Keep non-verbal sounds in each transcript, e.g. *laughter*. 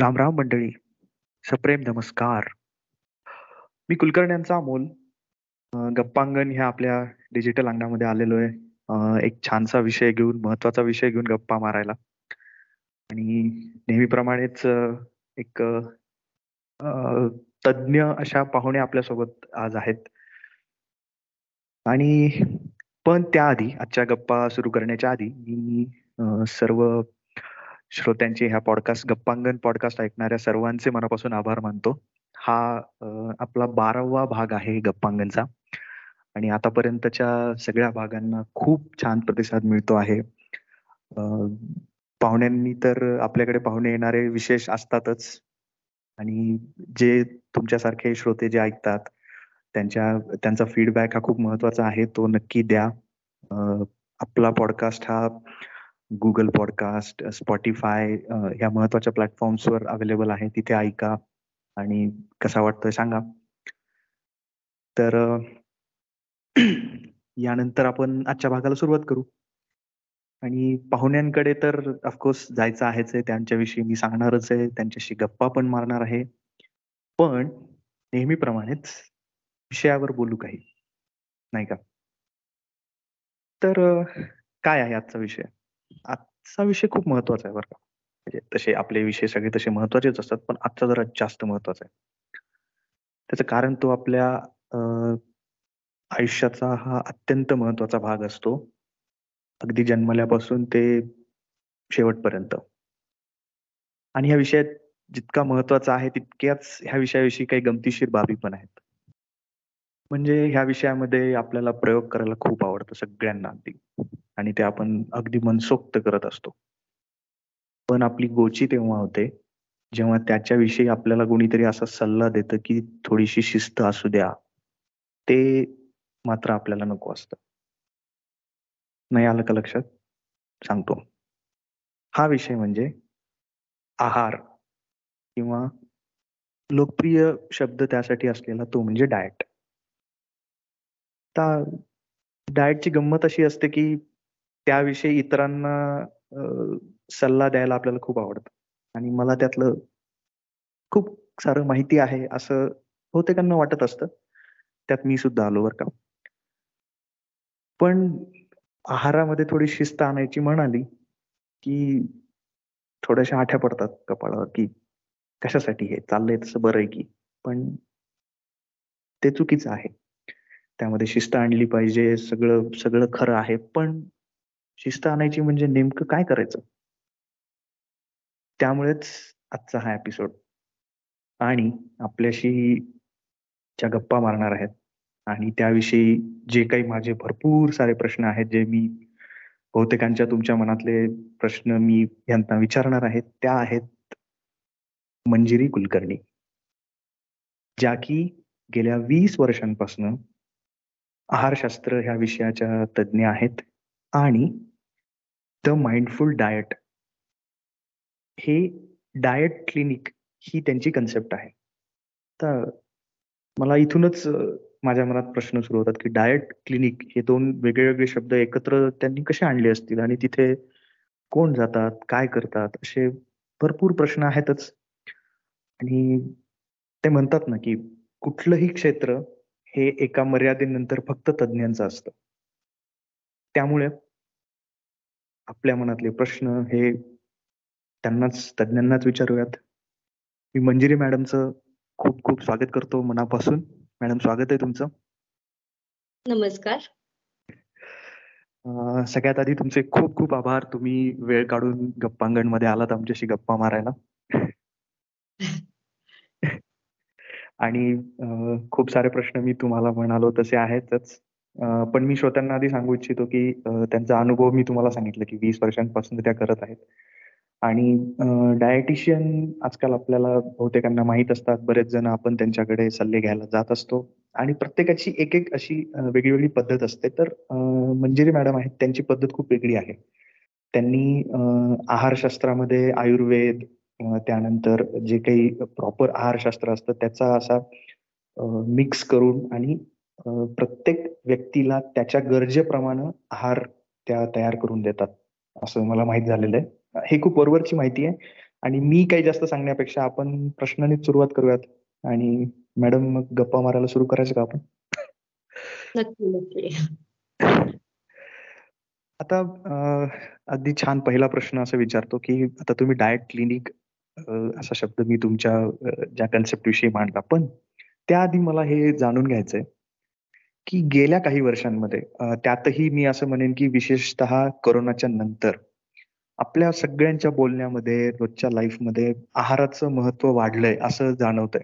राम राम मंडळी. सप्रेम नमस्कार. मी कुलकर्ण्यांचा अमोल. गप्पांगण ह्या आपल्या डिजिटल अंगणामध्ये आलेलो आहे. एक छानसा विषय घेऊन महत्त्वाचा विषय घेऊन गप्पा मारायला. आणि नेहमीप्रमाणेच एक तज्ज्ञ अशा पाहुणे आपल्यासोबत आज आहेत. आणि पण त्याआधी आजच्या गप्पा सुरू करण्याच्या आधी मी सर्व श्रोत्यांचे ह्या पॉडकास्ट गप्पांगण पॉडकास्ट ऐकणाऱ्या सर्वांचे मनापासून आभार मानतो. हा आपला बारावा भाग आहे गप्पांगणचा. आणि आतापर्यंतच्या सगळ्या भागांना खूप छान प्रतिसाद मिळतो आहे. अं, पाहुण्यांनी तर आपल्याकडे पाहुणे येणारे विशेष असतातच. आणि जे तुमच्यासारखे श्रोते जे ऐकतात त्यांच्या त्यांचा फीडबॅक हा खूप महत्त्वाचा आहे तो नक्की द्या. आपला पॉडकास्ट हा गुगल पॉडकास्ट स्पॉटीफाय ह्या महत्त्वाच्या प्लॅटफॉर्म्सवर अवेलेबल आहे. तिथे ऐका आणि कसा वाटतोय सांगा. तर *clears throat* यानंतर आपण आजच्या भागाला सुरुवात करू. आणि पाहुण्यांकडे तर ऑफकोर्स जायचं आहेच आहे. त्यांच्याविषयी मी सांगणारच आहे. त्यांच्याशी गप्पा पण मारणार आहे. पण नेहमीप्रमाणेच विषयावर बोलू काही. नाही का? तर काय आहे आजचा विषय? आजचा विषय खूप महत्त्वाचा आहे बरं का. म्हणजे तसे आपले विषय सगळे तसे महत्वाचेच असतात पण आजचा जरा जास्त महत्त्वाचा आहे. त्याचं कारण तो आपल्या अं, आयुष्याचा हा अत्यंत महत्त्वाचा भाग असतो. अगदी जन्मल्यापासून ते शेवटपर्यंत. आणि ह्या विषयात जितका महत्त्वाचा आहे तितक्याच ह्या विषयाविषयी काही गमतीशीर बाबी पण आहेत. म्हणजे ह्या विषयामध्ये आपल्याला प्रयोग करायला खूप आवडतं सगळ्यांना अगदी. आणि ते आपण अगदी मनसोक्त करत असतो. पण आपली गोची तेव्हा होते जेव्हा त्याच्याविषयी आपल्याला कोणीतरी असा सल्ला देतं की थोडीशी शिस्त असू द्या ते मात्र आपल्याला नको असतं. नाही आलं का लक्षात? सांगतो. हा विषय म्हणजे आहार किंवा लोकप्रिय शब्द त्यासाठी असलेला तो म्हणजे डाएट डाएटची गंमत अशी असते की त्याविषयी इतरांना सल्ला द्यायला आपल्याला खूप आवडतं. आणि मला त्यातलं खूप सारं माहिती आहे असं बहुतेकांना वाटत असतं. त्यात मी सुद्धा आलो बरं का. पण आहारामध्ये थोडी शिस्त आणायची म्हणाली की थोड्याशा आठ्या पडतात कपाळावर की कशासाठी हे चाललंय तसं बरं आहे की. पण ते चुकीचं आहे. त्यामध्ये शिस्त आणली पाहिजे सगळं सगळं खरं आहे. पण शिस्त आणायची म्हणजे नेमकं काय करायचं? त्यामुळेच आजचा हा एपिसोड आणि आपल्याशी ज्या गप्पा मारणार आहेत आणि त्याविषयी जे काही माझे भरपूर सारे प्रश्न आहेत जे मी बहुतेकांच्या तुमच्या मनातले प्रश्न मी यांना विचारणार आहेत त्या आहेत मंजिरी कुलकर्णी ज्या की गेल्या वीस वर्षांपासून आहारशास्त्र ह्या विषयाच्या तज्ज्ञ आहेत आणि द माइंडफुल डायट. हे डायट क्लिनिक ही त्यांची कन्सेप्ट आहे. तर मला इथूनच माझ्या मनात प्रश्न सुरू होतात की डायट क्लिनिक हे दोन वेगळे वेगळे शब्द एकत्र त्यांनी कसे आणले असतील आणि तिथे कोण जातात काय करतात असे भरपूर प्रश्न आहेतच. आणि ते म्हणतात ना की कुठलंही क्षेत्र हे एका मर्यादेनंतर फक्त तज्ज्ञांचं असतं. त्यामुळे आपल्या मनातले प्रश्न हे त्यांनाच तज्ज्ञांनाच विचारूयात. मी मंजिरी मॅडमचं खूप खूप स्वागत करतो मनापासून. मॅडम स्वागत आहे तुमचं. नमस्कार. सगळ्यात आधी तुमचे खूप खूप आभार. तुम्ही वेळ काढून गप्पांगणमध्ये आलात आमच्याशी गप्पा मारायला. *laughs* आणि खूप सारे प्रश्न मी तुम्हाला म्हणालो तसे आहेतच. पण मी श्रोत्यांना आधी सांगू इच्छितो की त्यांचा अनुभव मी तुम्हाला सांगितलं की वीस वर्षांपासून त्या करत आहेत. आणि डायटिशियन आजकाल आपल्याला बहुतेकांना माहीत असतात. बरेच जण आपण त्यांच्याकडे सल्ले घ्यायला जात असतो. आणि प्रत्येकाची एक एक अशी वेगळी वेगळी पद्धत असते. तर अं, मंजिरी मॅडम आहेत त्यांची पद्धत खूप वेगळी आहे. त्यांनी आहारशास्त्रामध्ये आयुर्वेद त्यानंतर जे काही प्रॉपर आहारशास्त्र असतं त्याचा असा मिक्स करून आणि प्रत्येक व्यक्तीला त्याच्या गरजेप्रमाणे आहार त्या तयार करून देतात असं मला माहीत झालेलं आहे. हे खूप वरवरची माहिती आहे. आणि मी काही जास्त सांगण्यापेक्षा आपण प्रश्नानेच सुरुवात करूयात. आणि मॅडम मग गप्पा मारायला सुरू करायचं का आपण? नक्की नक्की. आता अगदी छान पहिला प्रश्न असं विचारतो की आता तुम्ही डायट क्लिनिक असा शब्द मी तुमच्या ज्या कन्सेप्ट विषयी मांडला. पण त्याआधी मला हे जाणून घ्यायचंय. की गेल्या काही वर्षांमध्ये त्यातही मी असं म्हणेन की विशेषतः कोरोनाच्या नंतर आपल्या सगळ्यांच्या बोलण्यामध्ये रोजच्या लाईफमध्ये आहाराचं महत्त्व वाढलंय असं जाणवतंय.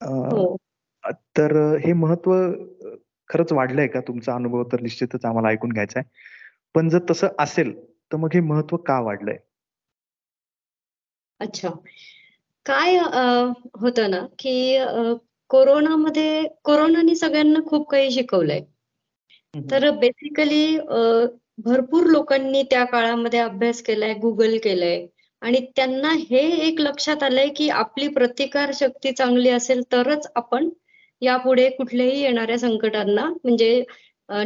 हो. तर हे महत्त्व खरंच वाढलंय का? तुमचा अनुभव तर निश्चितच आम्हाला ऐकून घ्यायचा आहे. पण जर तसं असेल तर मग हे महत्त्व का वाढलंय? अच्छा. काय होतं ना की कोरोनामध्ये कोरोनाने सगळ्यांना खूप काही शिकवलंय. तर बेसिकली भरपूर लोकांनी त्या काळामध्ये अभ्यास केलाय गुगल केलंय. आणि त्यांना हे एक लक्षात आलंय की आपली प्रतिकार शक्ती चांगली असेल तरच आपण यापुढे कुठल्याही येणाऱ्या संकटांना म्हणजे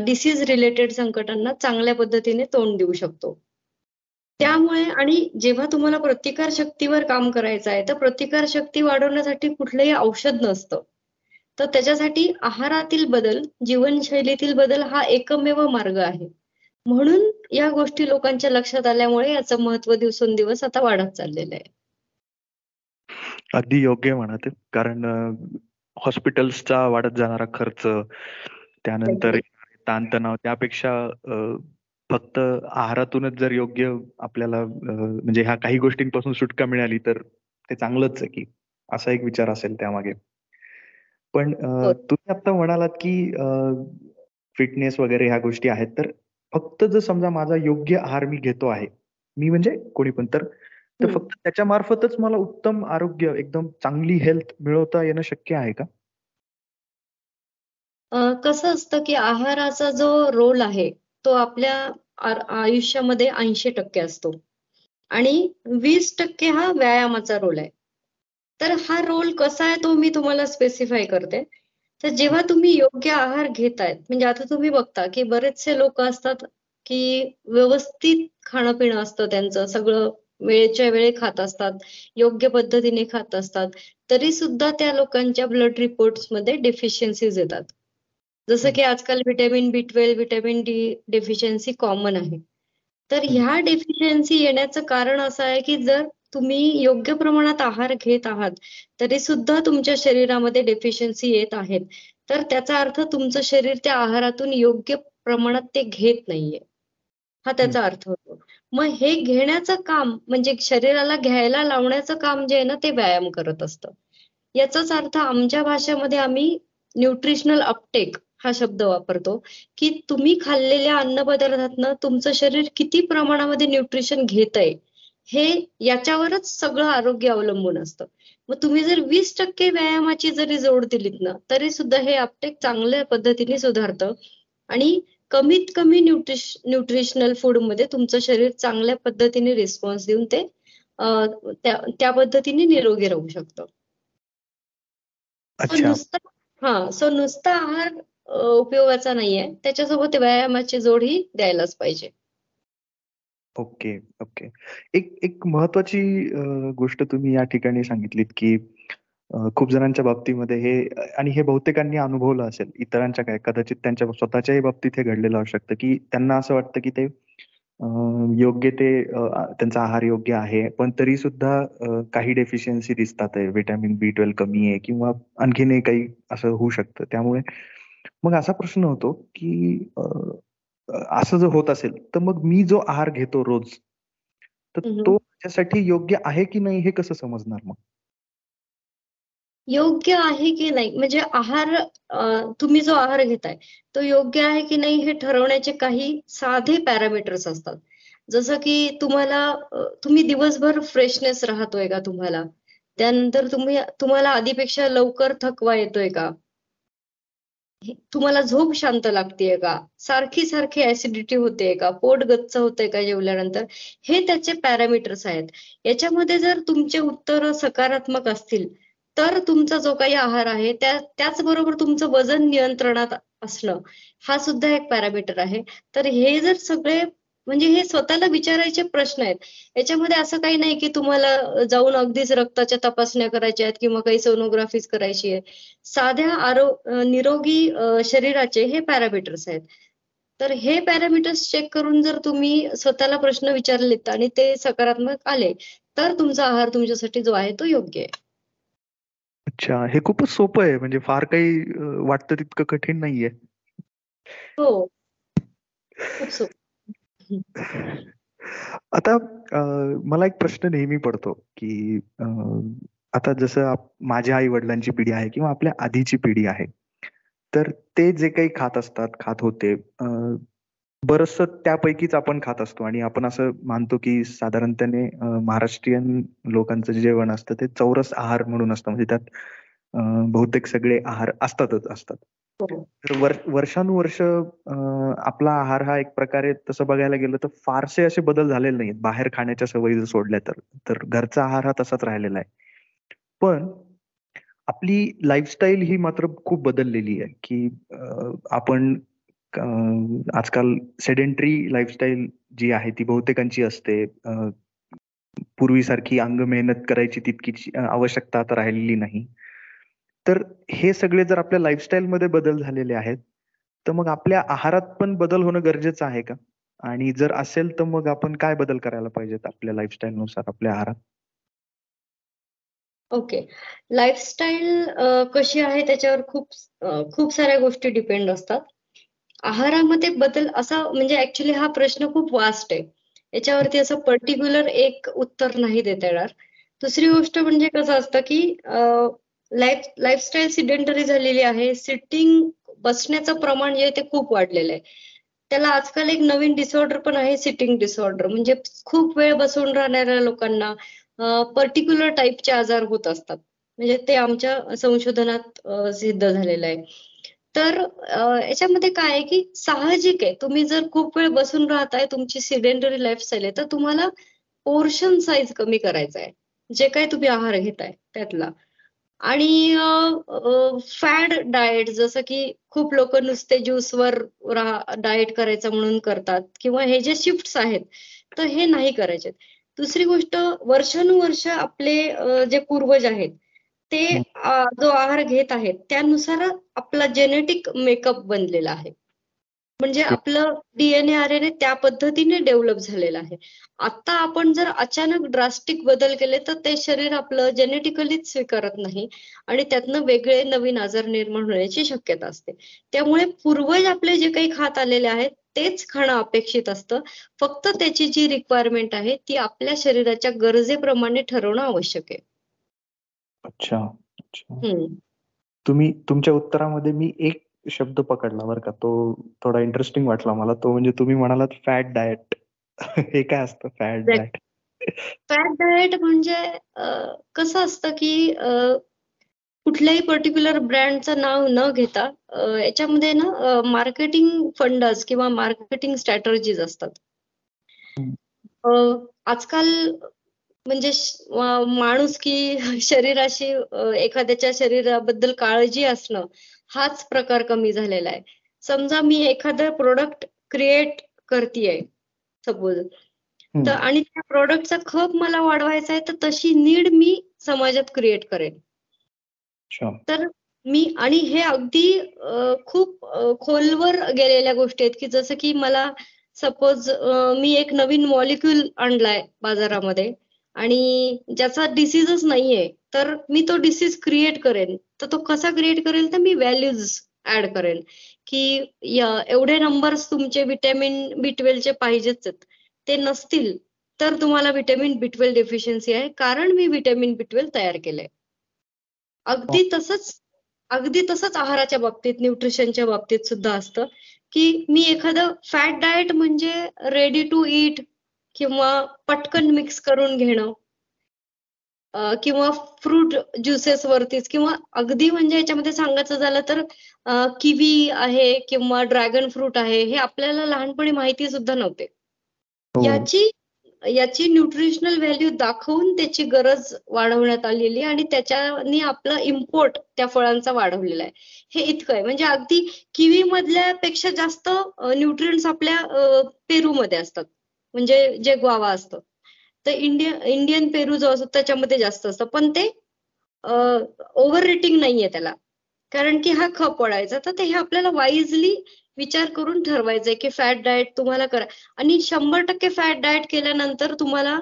डिसीज रिलेटेड संकटांना चांगल्या पद्धतीने तोंड देऊ शकतो. त्यामुळे आणि जेव्हा तुम्हाला प्रतिकार शक्तीवर काम करायचं आहे तर प्रतिकार शक्ती वाढवण्यासाठी कुठलंही औषध नसतं. तर त्याच्यासाठी आहारातील बदल जीवनशैलीतील बदल हा एकमेव मार्ग आहे. म्हणून या गोष्टी लोकांच्या लक्षात आल्यामुळे याचं महत्त्व दिवसेंदिवस आता वाढत चाललेलं आहे. अगदी योग्य म्हणत कारण हॉस्पिटल्सचा वाढत जाणारा खर्च त्यानंतर ताणतणाव त्यापेक्षा फक्त आहारातूनच जर योग्य आपल्याला म्हणजे ह्या काही गोष्टींपासून सुटका मिळाली तर ते चांगलंच आहे की असा एक विचार असेल त्यामागे. पण हो. तुम्ही आता म्हणालात की फिटनेस वगैरे ह्या गोष्टी आहेत. तर फक्त जर समजा माझा योग्य आहार मी घेतो आहे मी म्हणजे कोणी पण तर फक्त त्याच्या मार्फतच मला उत्तम आरोग्य एकदम चांगली हेल्थ मिळवता येणं शक्य आहे का? कसं असतं की आहाराचा जो रोल आहे तो आपल्या आयुष्यामध्ये ऐंशी टक्के असतो. आणि वीस टक्के हा व्यायामाचा रोल आहे. तर हा रोल कसा आहे तो मी तुम्हाला स्पेसिफाय करते. तर जेव्हा तुम्ही योग्य आहार घेतायत म्हणजे आता तुम्ही बघता की बरेचसे लोक असतात की व्यवस्थित खाणं पिणं असतं त्यांचं सगळं वेळेच्या वेळे खात असतात योग्य पद्धतीने खात असतात तरी सुद्धा त्या लोकांच्या ब्लड रिपोर्ट्समध्ये डेफिशियन्सीज येतात. जसं की आजकाल vitamin B twelve vitamin D deficiency common आहे. तर ह्या डेफिशियन्सी येण्याचं कारण असं आहे की जर तुम्ही योग्य प्रमाणात आहार घेत आहात तरी सुद्धा तुमच्या शरीरामध्ये डेफिशियन्सी येत आहेत. तर त्याचा अर्थ तुमचं शरीर त्या आहारातून योग्य प्रमाणात ते घेत नाहीये. हा त्याचा अर्थ होतो. मग हे घेण्याचं काम म्हणजे शरीराला घ्यायला लावण्याचं काम जे आहे ना ते व्यायाम करत असतं. याचाच अर्थ आमच्या भाषेमध्ये आम्ही न्यूट्रिशनल अपटेक हा शब्द वापरतो की तुम्ही खाल्लेल्या अन्नपदार्थातनं तुमचं शरीर किती प्रमाणामध्ये न्यूट्रिशन घेत आहे हे याच्यावरच सगळं आरोग्य अवलंबून असतं. मग तुम्ही जर वीस टक्के व्यायामाची जरी जोड दिलीत ना तरी सुद्धा हे आपटेक चांगल्या पद्धतीने सुधारतं. आणि कमीत कमी न्यूट्रिश न्यूट्रिशनल फूडमध्ये तुमचं शरीर चांगल्या पद्धतीने रिस्पॉन्स देऊन ते त्या पद्धतीने निरोगी राहू शकतं. नुसतं हा सो नुसता आहार उपयोगाचा नाहीये. त्याच्यासोबत व्यायामाची जोड ही द्यायलाच पाहिजे. Okay, okay. एक एक महत्वाची गोष्ट तुम्ही या ठिकाणी सांगितलीत, की खूप जणांच्या बाबतीमध्ये हे आणि हे बहुतेकांनी अनुभवलं असेल. इतरांच्या काय कदाचित त्यांच्या स्वतःच्याही बाबतीत हे घडलेलं असू शकतं, की त्यांना असं वाटतं, की ते योग्य ते त्यांचा आहार योग्य आहे. पण तरी सुद्धा काही डेफिशियन्सी दिसतात आहे. व्हिटॅमिन बी ट्वेल्व कमी आहे किंवा आणखीनही काही असं होऊ शकतं. त्यामुळे मग असा प्रश्न होतो, की असं जर होत असेल तर मग मी जो आहार घेतो रोज तर तो माझ्यासाठी योग्य आहे की नाही हे कसं समजणार मग? योग्य आहे की नाही? म्हणजे आहार तुम्ही जो आहार घेताय तो योग्य आहे की नाही हे ठरवण्याचे काही साधे पॅरामीटर्स असतात. जसं की तुम्हाला तुम्ही दिवसभर फ्रेशनेस राहतोय का तुम्हाला? त्यानंतर तुम्ही तुम्हाला आधीपेक्षा लवकर थकवा येतोय का? तुम्हाला झोप शांत लागतेय का? सारखी सारखी ऍसिडिटी होते का? पोट गच्च होते का जेवल्यानंतर? हे त्याचे पॅरामीटर्स आहेत. याच्यामध्ये जर तुमचे उत्तर सकारात्मक असतील तर तुमचा जो काही आहार आहे त्या त्याचबरोबर तुमचं वजन नियंत्रणात असणं हा सुद्धा एक पॅरामीटर आहे. तर हे जर सगळे म्हणजे हे स्वतःला विचारायचे प्रश्न आहेत. याच्यामध्ये असं काही नाही की तुम्हाला जाऊन अगदीच रक्ताच्या तपासण्या करायच्या आहेत किंवा काही सोनोग्राफीज करायची आहे साध्या आरो निरोगी शरीराचे हे पॅरामीटर्स आहेत. तर हे पॅरामीटर्स चेक करून जर तुम्ही स्वतःला प्रश्न विचारलेत आणि ते सकारात्मक आले तर तुमचा आहार तुमच्यासाठी जो आहे तो योग्य आहे. अच्छा हे खूपच सोपं आहे. म्हणजे फार काही वाटतं तितकं कठीण नाहीये. हो. खूप सोपं. *clears throat* आता मला एक प्रश्न नेहमी पडतो की आता जसं माझ्या आई वडिलांची पिढी आहे किंवा आपल्या आधीची पिढी आहे तर ते जे काही खात असतात खात होते बरस त्यापैकीच आपण खात असतो. आणि आपण असं मानतो की साधारणपणे महाराष्ट्रीयन लोकांचं जेवण असतं ते चौरस आहार म्हणून असतं. म्हणजे त्यात बहुतेक सगळे आहार असतातच असतात. हो. तर वर्षानुवर्ष आपला आहार हा एक प्रकारे तसं बघायला गेलं तर फारसे असे बदल झालेले नाहीत बाहेर खाण्याच्या सवयी जर सोडल्या तर तर घरचा आहार हा तसाच राहिलेला आहे. पण आपली लाईफस्टाईल ही मात्र खूप बदललेली आहे की आपण आजकाल सेडेंटरी लाईफस्टाईल जी आहे ती बहुतेकांची असते. पूर्वीसारखी अंग मेहनत करायची तितकीची आवश्यकता आता राहिलेली नाही. तर हे सगळे जर आपल्या लाईफस्टाईलमध्ये बदल झालेले आहेत तर मग आपल्या आहारात पण बदल होणं गरजेचं आहे का? आणि जर असेल तर मग आपण काय बदल करायला पाहिजेत आपल्या लाईफस्टाईल नुसार आपल्या आहारात? ओके लाईफस्टाईल कशी आहे त्याच्यावर खूप खूप साऱ्या गोष्टी डिपेंड असतात. आहारामध्ये बदल असा म्हणजे ऍक्च्युली हा प्रश्न खूप वास्ट आहे. याच्यावरती असं पर्टिक्युलर एक उत्तर नाही देता येणार. दुसरी गोष्ट म्हणजे कसं असतं की लाईफ लाईफस्टाईल सिडेंटरी झालेली आहे. सिटिंग बसण्याचं प्रमाण जे आहे ते खूप वाढलेलं आहे. त्याला आजकाल एक नवीन डिसऑर्डर पण आहे सिटिंग डिसऑर्डर म्हणजे खूप वेळ बसून राहणाऱ्या लोकांना पर्टिक्युलर टाईपचे आजार होत असतात. म्हणजे ते आमच्या संशोधनात सिद्ध झालेलं आहे. तर याच्यामध्ये काय आहे की साहजिक आहे. तुम्ही जर खूप वेळ बसून राहताय तुमची सिडेंटरी लाईफस्टाईल आहे तर तुम्हाला पोर्शन साईज कमी करायचा आहे. जे काही तुम्ही आहार घेताय त्यातला. आणि फॅड डाएट जसं की खूप लोक नुसते ज्यूसवर डाएट करायचं म्हणून करतात किंवा हे जे शिफ्ट आहेत तर हे नाही करायचे. दुसरी गोष्ट वर्षानुवर्ष आपले जे पूर्वज आहेत ते जो आहार घेत आहेत त्यानुसार आपला जेनेटिक मेकअप बनलेला आहे. म्हणजे आपलं डीएनए आर एन ए त्या पद्धतीने डेव्हलप झालेलं आहे. आता आपण जर अचानक ड्रास्टिक बदल केले तर ते शरीर आपलं जेनेटिकलीच स्वीकारत नाही आणि त्यातनं वेगळे नवीन आजार निर्माण होण्याची शक्यता असते. त्यामुळे पूर्वज आपले जे काही खात आलेले आहेत तेच खाणं अपेक्षित असतं. फक्त त्याची जी रिक्वायरमेंट आहे ती आपल्या शरीराच्या गरजेप्रमाणे ठरवणं आवश्यक आहे. अच्छा तुम्ही तुमच्या उत्तरामध्ये मी एक शब्द पकडला बरं का. तो थोडा इंटरेस्टिंग वाटला मला. तो म्हणजे तुम्ही म्हणालात फॅट डाएट हे काय असतं फॅट डाएट फॅट डाएट म्हणजे कसं असतं की कुठल्याही पर्टिक्युलर ब्रँडचं नाव न घेता याच्यामध्ये ना मार्केटिंग फंडस किंवा मार्केटिंग स्ट्रॅटर्जीज असतात. आजकाल म्हणजे माणूस की शरीराशी एखाद्याच्या शरीराबद्दल काळजी असणं हाच प्रकार कमी झालेला आहे. समजा मी एखादं प्रोडक्ट क्रिएट करतेय सपोज तर आणि त्या प्रोडक्टचा खप मला वाढवायचा आहे तर तशी नीड मी समाजात क्रिएट करेन. तर मी आणि हे अगदी खूप खोलवर गेलेल्या गोष्टी आहेत की जसं की मला सपोज मी एक नवीन मॉलिक्युल आणलाय बाजारामध्ये. आणि ज्याचा डिसीजच नाहीये तर मी तो डिसीज क्रिएट करेन. तर तो कसा क्रिएट करेल? तर मी व्हॅल्यूज ऍड करेन. की एवढे नंबर्स तुमचे विटॅमिन बी ट्वेल्वचे पाहिजेच ते नसतील तर तुम्हाला विटॅमिन बी ट्वेल्व डेफिशियन्सी आहे कारण मी विटॅमिन बी ट्वेल्व तयार केलंय. अगदी तसंच अगदी तसंच आहाराच्या बाबतीत न्यूट्रिशनच्या बाबतीत सुद्धा असतं की मी एखादं फॅट डाएट म्हणजे रेडी टू इट किंवा पटकन मिक्स करून घेणं किंवा फ्रूट ज्युसेस वरतीच किंवा अगदी म्हणजे याच्यामध्ये सांगायचं झालं तर किवी आहे किंवा ड्रॅगन फ्रूट आहे हे आपल्याला लहानपणी माहिती सुद्धा नव्हते. हो. याची याची न्यूट्रिशनल व्हॅल्यू दाखवून त्याची गरज वाढवण्यात आलेली आणि त्याच्यानी आपला इम्पोर्ट त्या फळांचा वाढवलेला आहे. हे इतकं आहे. म्हणजे अगदी किवी मधल्या पेक्षा जास्त न्यूट्रियन्स आपल्या पेरूमध्ये असतात. म्हणजे जे ग्वावा असतं. तर इंडियन इंडियन पेरू जो असतो त्याच्यामध्ये जास्त असतं. पण ते ओव्हर रेटिंग नाहीये त्याला. कारण की हा खप पडायचा तर ते हे आपल्याला वाईजली विचार करून ठरवायचंय की फॅट डाएट तुम्हाला करा. आणि शंभर टक्के फॅट डाएट केल्यानंतर तुम्हाला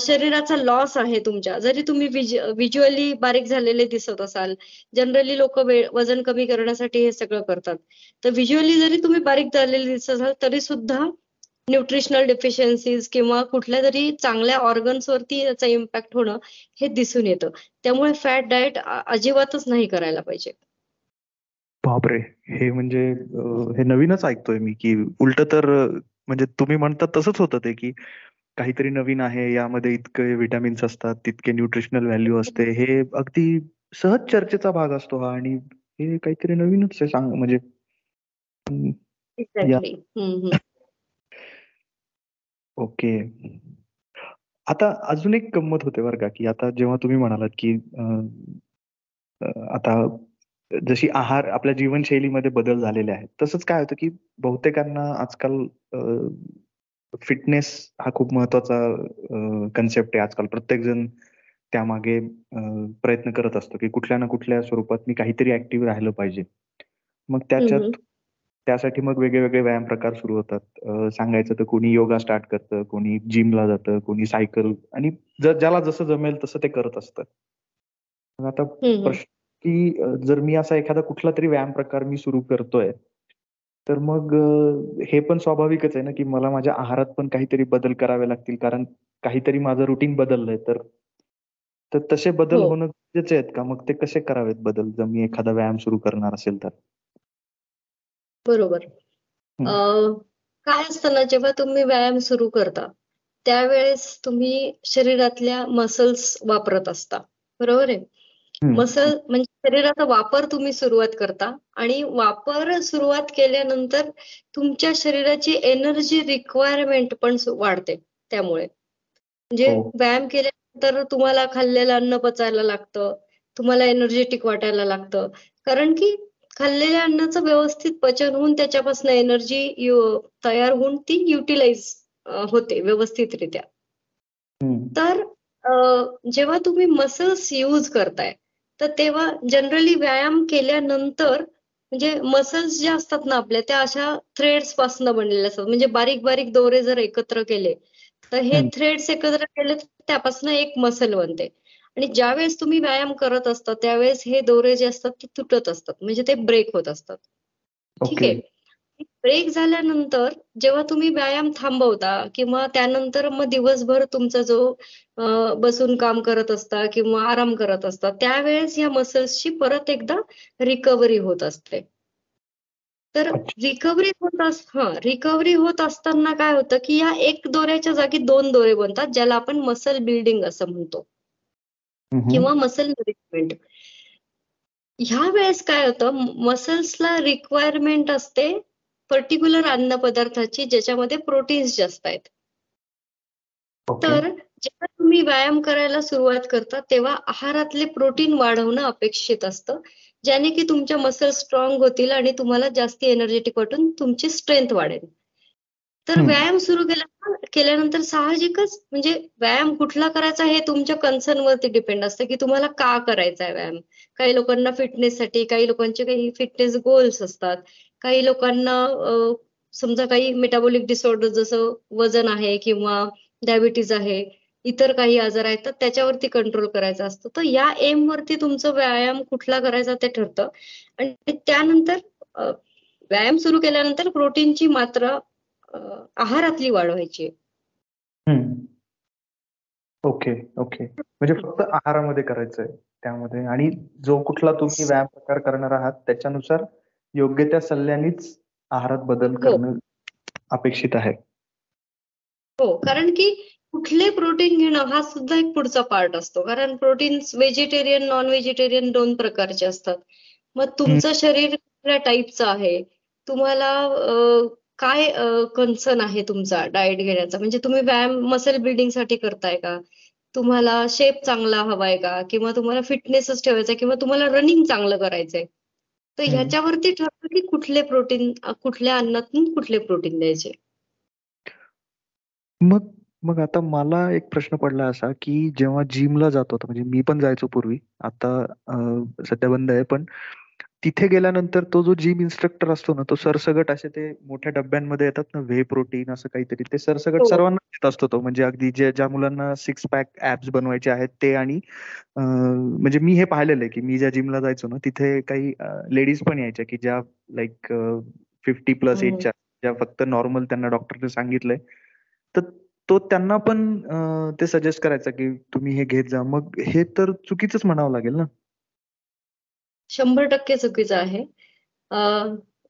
शरीराचा लॉस आहे तुमच्या. जरी तुम्ही व्हिज्युअली बारीक झालेले दिसत असाल जनरली लोक वजन कमी करण्यासाठी हे सगळं करतात. तर व्हिज्युअली जरी तुम्ही बारीक झालेले दिसत असाल तरी सुद्धा न्यूट्रिशनल डेफिशियन्सीज किंवा कुठल्या तरी चांगल्या ऑर्गन्स वरती याचा इम्पॅक्ट होणं हे दिसून येतं. त्यामुळे फॅट डाएट अजिबातच नाही करायला पाहिजे. बापरे! हे म्हणजे हे नवीनच ऐकतोय मी की उलट तर म्हणजे तुम्ही म्हणतात तसंच होतं ते की काहीतरी नवीन आहे यामध्ये इतके विटॅमिन्स असतात तितके न्यूट्रिशनल व्हॅल्यू असते. हे अगदी सहज चर्चेचा भाग असतो हा आणि हे काहीतरी नवीनच आहे सांग म्हणजे ओके. आता अजून एक गंमत होते बरं का की आता जेव्हा तुम्ही म्हणालात की आता जशी आहार आपल्या जीवनशैलीमध्ये बदल झालेले आहेत तसंच काय होतं की बहुतेकांना आजकाल फिटनेस हा खूप महत्त्वाचा कन्सेप्ट आहे. आजकाल प्रत्येक जण त्यामागे प्रयत्न करत असतो की कुठल्या ना कुठल्या स्वरूपात मी काहीतरी ऍक्टिव्ह राहिलं पाहिजे. मग त्याच्यात त्यासाठी मग वेगळे वेगळे व्यायाम प्रकार सुरू होतात. सांगायचं तर कोणी योगा स्टार्ट करतं कोणी जिमला जातं कोणी सायकल आणि ज्याला जसं जमेल तसं ते करत असतं. आता की जर मी असा एखादा कुठला तरी व्यायाम प्रकार मी सुरू करतोय तर मग हे पण स्वाभाविकच आहे ना की मला माझ्या आहारात पण काहीतरी बदल करावे लागतील. कारण काहीतरी माझं रुटीन बदललंय तर तर तसे बदल हो. होणं गरजेचे आहेत का? मग ते कसे करावेत बदल? जर मी एखादा व्यायाम सुरू करणार असेल तर. बरोबर. काय असतं ना जेव्हा तुम्ही व्यायाम सुरू करता त्यावेळेस तुम्ही शरीरातल्या मसल्स वापरत असता. बरोबर आहे? मसल म्हणजे शरीराचा वापर तुम्ही सुरुवात करता आणि वापर सुरुवात केल्यानंतर तुमच्या शरीराची एनर्जी रिक्वायरमेंट पण वाढते त्यामुळे. म्हणजे हो. व्यायाम केल्यानंतर तुम्हाला खाल्लेलं अन्न पचायला लागतं तुम्हाला एनर्जेटिक वाटायला लागतं. कारण की खाल्लेल्या अन्नाचं व्यवस्थित पचन होऊन त्याच्यापासून एनर्जी तयार होऊन ती युटिलाइज होते व्यवस्थितरित्या. तर जेव्हा तुम्ही मसल्स यूज करताय तर तेव्हा जनरली व्यायाम केल्यानंतर म्हणजे मसल्स ज्या असतात ना आपल्या त्या अशा थ्रेड्सपासून बनलेल्या असतात. म्हणजे बारीक बारीक दोरे जर एकत्र केले तर हे थ्रेड्स एकत्र केले तर त्यापासून एक मसल बनते. आणि ज्या वेळेस तुम्ही व्यायाम करत असता त्यावेळेस हे दोरे जे असतात ते तुटत असतात. म्हणजे ते ब्रेक होत असतात. ठीक आहे. ब्रेक झाल्यानंतर जेव्हा तुम्ही व्यायाम थांबवता किंवा त्यानंतर मग दिवसभर तुमचा जो बसून काम करत असता किंवा आराम करत असता त्यावेळेस या मसल्सची परत एकदा रिकव्हरी होत असते. तर रिकव्हरी होत अस हा रिकव्हरी होत असताना काय होतं की या एक दोऱ्याच्या जागी दोन दोरे बनतात ज्याला आपण मसल बिल्डिंग असं म्हणतो. किंवा मसल नरिशमेंट ह्या वेळेस काय होतं मसल्सला रिक्वायरमेंट असते पर्टिक्युलर अन्न पदार्थाची ज्याच्यामध्ये प्रोटीन्स जास्त आहेत. तर जेव्हा तुम्ही व्यायाम करायला सुरुवात करता तेव्हा आहारातले प्रोटीन वाढवणं अपेक्षित असतं ज्याने की तुमच्या मसल स्ट्रॉंग होतील आणि तुम्हाला जास्ती एनर्जेटिक वाटून तुमची स्ट्रेंथ वाढेल. तर व्यायाम सुरू केला केल्यानंतर साहजिकच म्हणजे व्यायाम कुठला करायचा हे तुमच्या कन्सर्न वरती डिपेंड असतं की तुम्हाला का करायचा आहे व्यायाम? काही लोकांना फिटनेससाठी काही लोकांचे काही फिटनेस गोल्स असतात. काही लोकांना समजा काही मेटाबॉलिक डिसऑर्डर जसं वजन आहे किंवा डायबिटीज आहे इतर काही आजार आहेत तर त्याच्यावरती कंट्रोल करायचा असतो. तर या एम वरती तुमचं व्यायाम कुठला करायचा ते ठरतं. आणि त्यानंतर व्यायाम सुरू केल्यानंतर प्रोटीनची मात्रा आहारातली वाढवायची ओके ओके. म्हणजे फक्त आहारामध्ये करायचंय त्यामध्ये. आणि जो कुठला तुम्ही व्यायाम प्रकार करणार आहात त्याच्यानुसार योग्य त्या सल्ल्यानेच आहारात बदल हो. करणं अपेक्षित आहे. हो कारण की कुठले प्रोटीन घेणं हा सुद्धा एक पुढचा पार्ट असतो. कारण प्रोटीन व्हेजिटेरियन नॉन व्हेजिटेरियन दोन प्रकारचे असतात. मग तुमचं शरीर कुठल्या टाईपचं आहे. तुम्हाला काय कन्सर्न आहे तुमचा डाएट घेण्याचा? म्हणजे तुम्ही व्यायाम मसल बिल्डिंगसाठी करताय का? तुम्हाला शेप चांगला हवाय का? किंवा तुम्हाला फिटनेसच ठेवायचा किंवा तुम्हाला रनिंग चांगलं करायचंय? तर ह्याच्यावरती ठरतं की कुठले प्रोटीन कुठल्या अन्नातून कुठले प्रोटीन द्यायचे? मग मग आता मला एक प्रश्न पडला असा की जेव्हा जिमला जातो म्हणजे मी पण जायचो पूर्वी. आता सध्या बंद आहे पण तिथे गेल्यानंतर तो जो जिम इन्स्ट्रक्टर असतो ना तो सरसगट असे ते मोठ्या डब्यांमध्ये येतात ना व्हे प्रोटीन असं काहीतरी ते सरसगट हो. सर्वांना देत असतो तो. म्हणजे अगदी जे ज्या मुलांना सिक्स पॅक ऍप्स बनवायचे आहेत ते आणि म्हणजे मी हे पाहिलेलं आहे की मी ज्या जिमला जायचो ना तिथे काही लेडीज पण यायच्या की ज्या लाईक फिफ्टी प्लस एजच्या ज्या फक्त नॉर्मल त्यांना डॉक्टरने सांगितलंय. तर तो त्यांना पण ते सजेस्ट करायचा की तुम्ही हे घेत जा. मग हे तर चुकीचंच म्हणावं लागेल ना? शंभर टक्के चुकीचं आहे.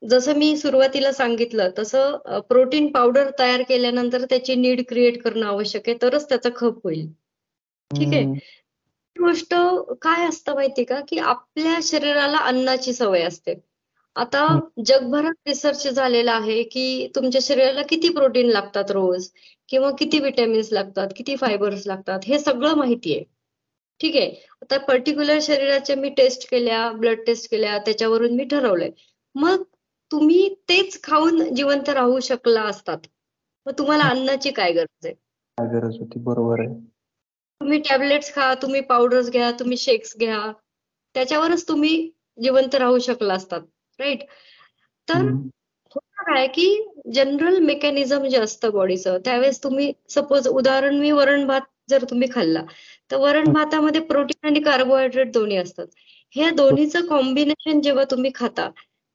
जसं मी सुरुवातीला सांगितलं तसं प्रोटीन पावडर तयार केल्यानंतर त्याची नीड क्रिएट करणं आवश्यक आहे तरच त्याचा खप होईल. ठीक आहे? गोष्ट काय असतं माहिती का? की आपल्या शरीराला अन्नाची सवय असते. आता जगभरात रिसर्च झालेला आहे की तुमच्या शरीराला किती प्रोटीन लागतात रोज? किंवा किती विटॅमिन्स लागतात? किती फायबर्स लागतात? हे सगळं माहिती आहे. ठीक आहे. आता पर्टिक्युलर शरीराच्या मी टेस्ट केल्या ब्लड टेस्ट केल्या त्याच्यावरून मी ठरवलंय. मग तुम्ही तेच खाऊन जिवंत राहू शकला असतात. मग तुम्हाला अन्नाची काय गरज आहे? काय गरज होती? बरोबर आहे. तुम्ही टॅबलेट्स खा तुम्ही पावडर्स घ्या तुम्ही शेक्स घ्या. त्याच्यावरच तुम्ही जिवंत राहू शकला असतात. राईट तर काय की जनरल मेकॅनिझम जे असतं बॉडीचं त्यावेळेस तुम्ही सपोज उदाहरण मी वरण भात जर तुम्ही खाल्ला तर वरण भातामध्ये प्रोटीन आणि कार्बोहायड्रेट दोन्ही असतात. ह्या दोन्हीचं कॉम्बिनेशन जेव्हा तुम्ही खाता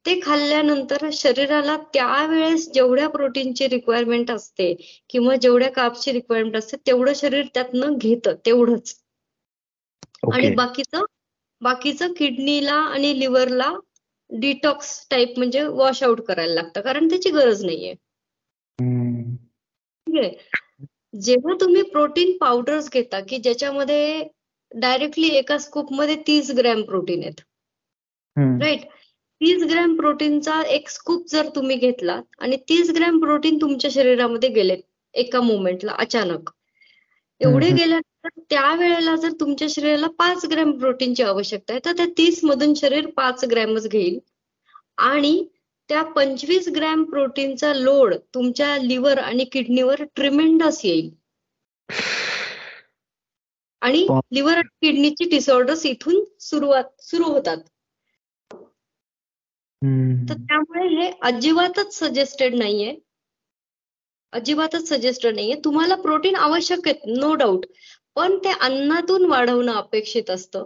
ते खाल्ल्यानंतर शरीराला त्यावेळेस जेवढ्या प्रोटीनची रिक्वायरमेंट असते किंवा जेवढ्या कापची रिक्वायरमेंट असते तेवढं शरीर त्यातनं घेतं तेवढंच. आणि बाकीचं बाकीचं किडनीला आणि लिव्हरला डिटॉक्स टाईप म्हणजे वॉश आउट करायला लागतं कारण त्याची गरज नाहीये. ठीक आहे? जेव्हा तुम्ही प्रोटीन पावडर्स घेता की ज्याच्यामध्ये डायरेक्टली एका स्कूपमध्ये तीस ग्रॅम प्रोटीन आहेत राईट तीस ग्रॅम प्रोटीनचा एक स्कूप जर तुम्ही घेतला आणि तीस ग्रॅम प्रोटीन तुमच्या शरीरामध्ये गेले एका मुवमेंटला अचानक. एवढे गेल्यानंतर त्यावेळेला जर तुमच्या शरीराला पाच ग्रॅम प्रोटीनची आवश्यकता आहे तर त्या तीस मधून शरीर पाच ग्रॅमच घेईल. आणि त्या पंचवीस ग्रॅम प्रोटीनचा लोड तुमच्या लिव्हर आणि किडनीवर ट्रिमेंडस येईल. आणि लिव्हर आणि किडनीची डिसऑर्डर्स इथून सुरुवात सुरू होतात. तर त्यामुळे हे अजिबातच सजेस्टेड नाहीये. अजिबातच सजेस्टेड नाहीये. तुम्हाला प्रोटीन आवश्यक आहे नो डाऊट पण ते अन्नातून वाढवणं अपेक्षित असतं.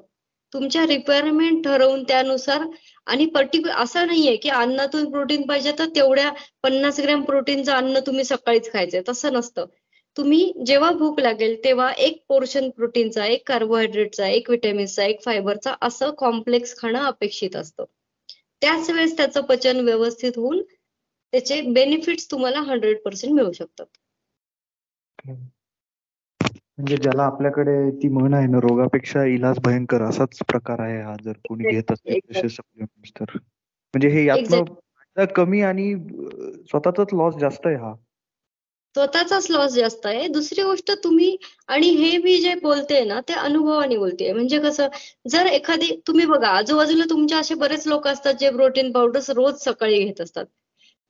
तुमच्या रिक्वायरमेंट ठरवून त्यानुसार आणि पर्टिक्युलर असं नाहीये की अन्नातून प्रोटीन पाहिजे तर तेवढ्या पन्नास ग्रॅम प्रोटीनचं अन्न तुम्ही सकाळीच खायचंय. तसं नसतं. तुम्ही जेव्हा भूक लागेल तेव्हा एक पोर्शन प्रोटीनचा एक कार्बोहायड्रेटचा एक विटॅमिन्सचा एक फायबरचा असं कॉम्प्लेक्स खाणं अपेक्षित असतं. त्याच वेळेस त्याचं पचन व्यवस्थित होऊन त्याचे बेनिफिट्स तुम्हाला हंड्रेड पर्सेंट मिळू शकतात. म्हणजे ज्याला आपल्याकडे ती म्हण आहे ना रोगापेक्षा इलाज भयंकर असाच प्रकार आहे हा जर कोणी घेत असेल तर. म्हणजे हे यातनं कमी आणि स्वतःच लॉस जास्त आहे हा. स्वतःचाच लॉस जास्त आहे. दुसरी गोष्ट तुम्ही आणि हे मी जे बोलते ना ते अनुभवाने बोलते म्हणजे कसं जर एखादी तुम्ही बघा आजूबाजूला तुमचे असे बरेच लोक असतात जे प्रोटीन पावडर्स रोज सकाळी घेत असतात.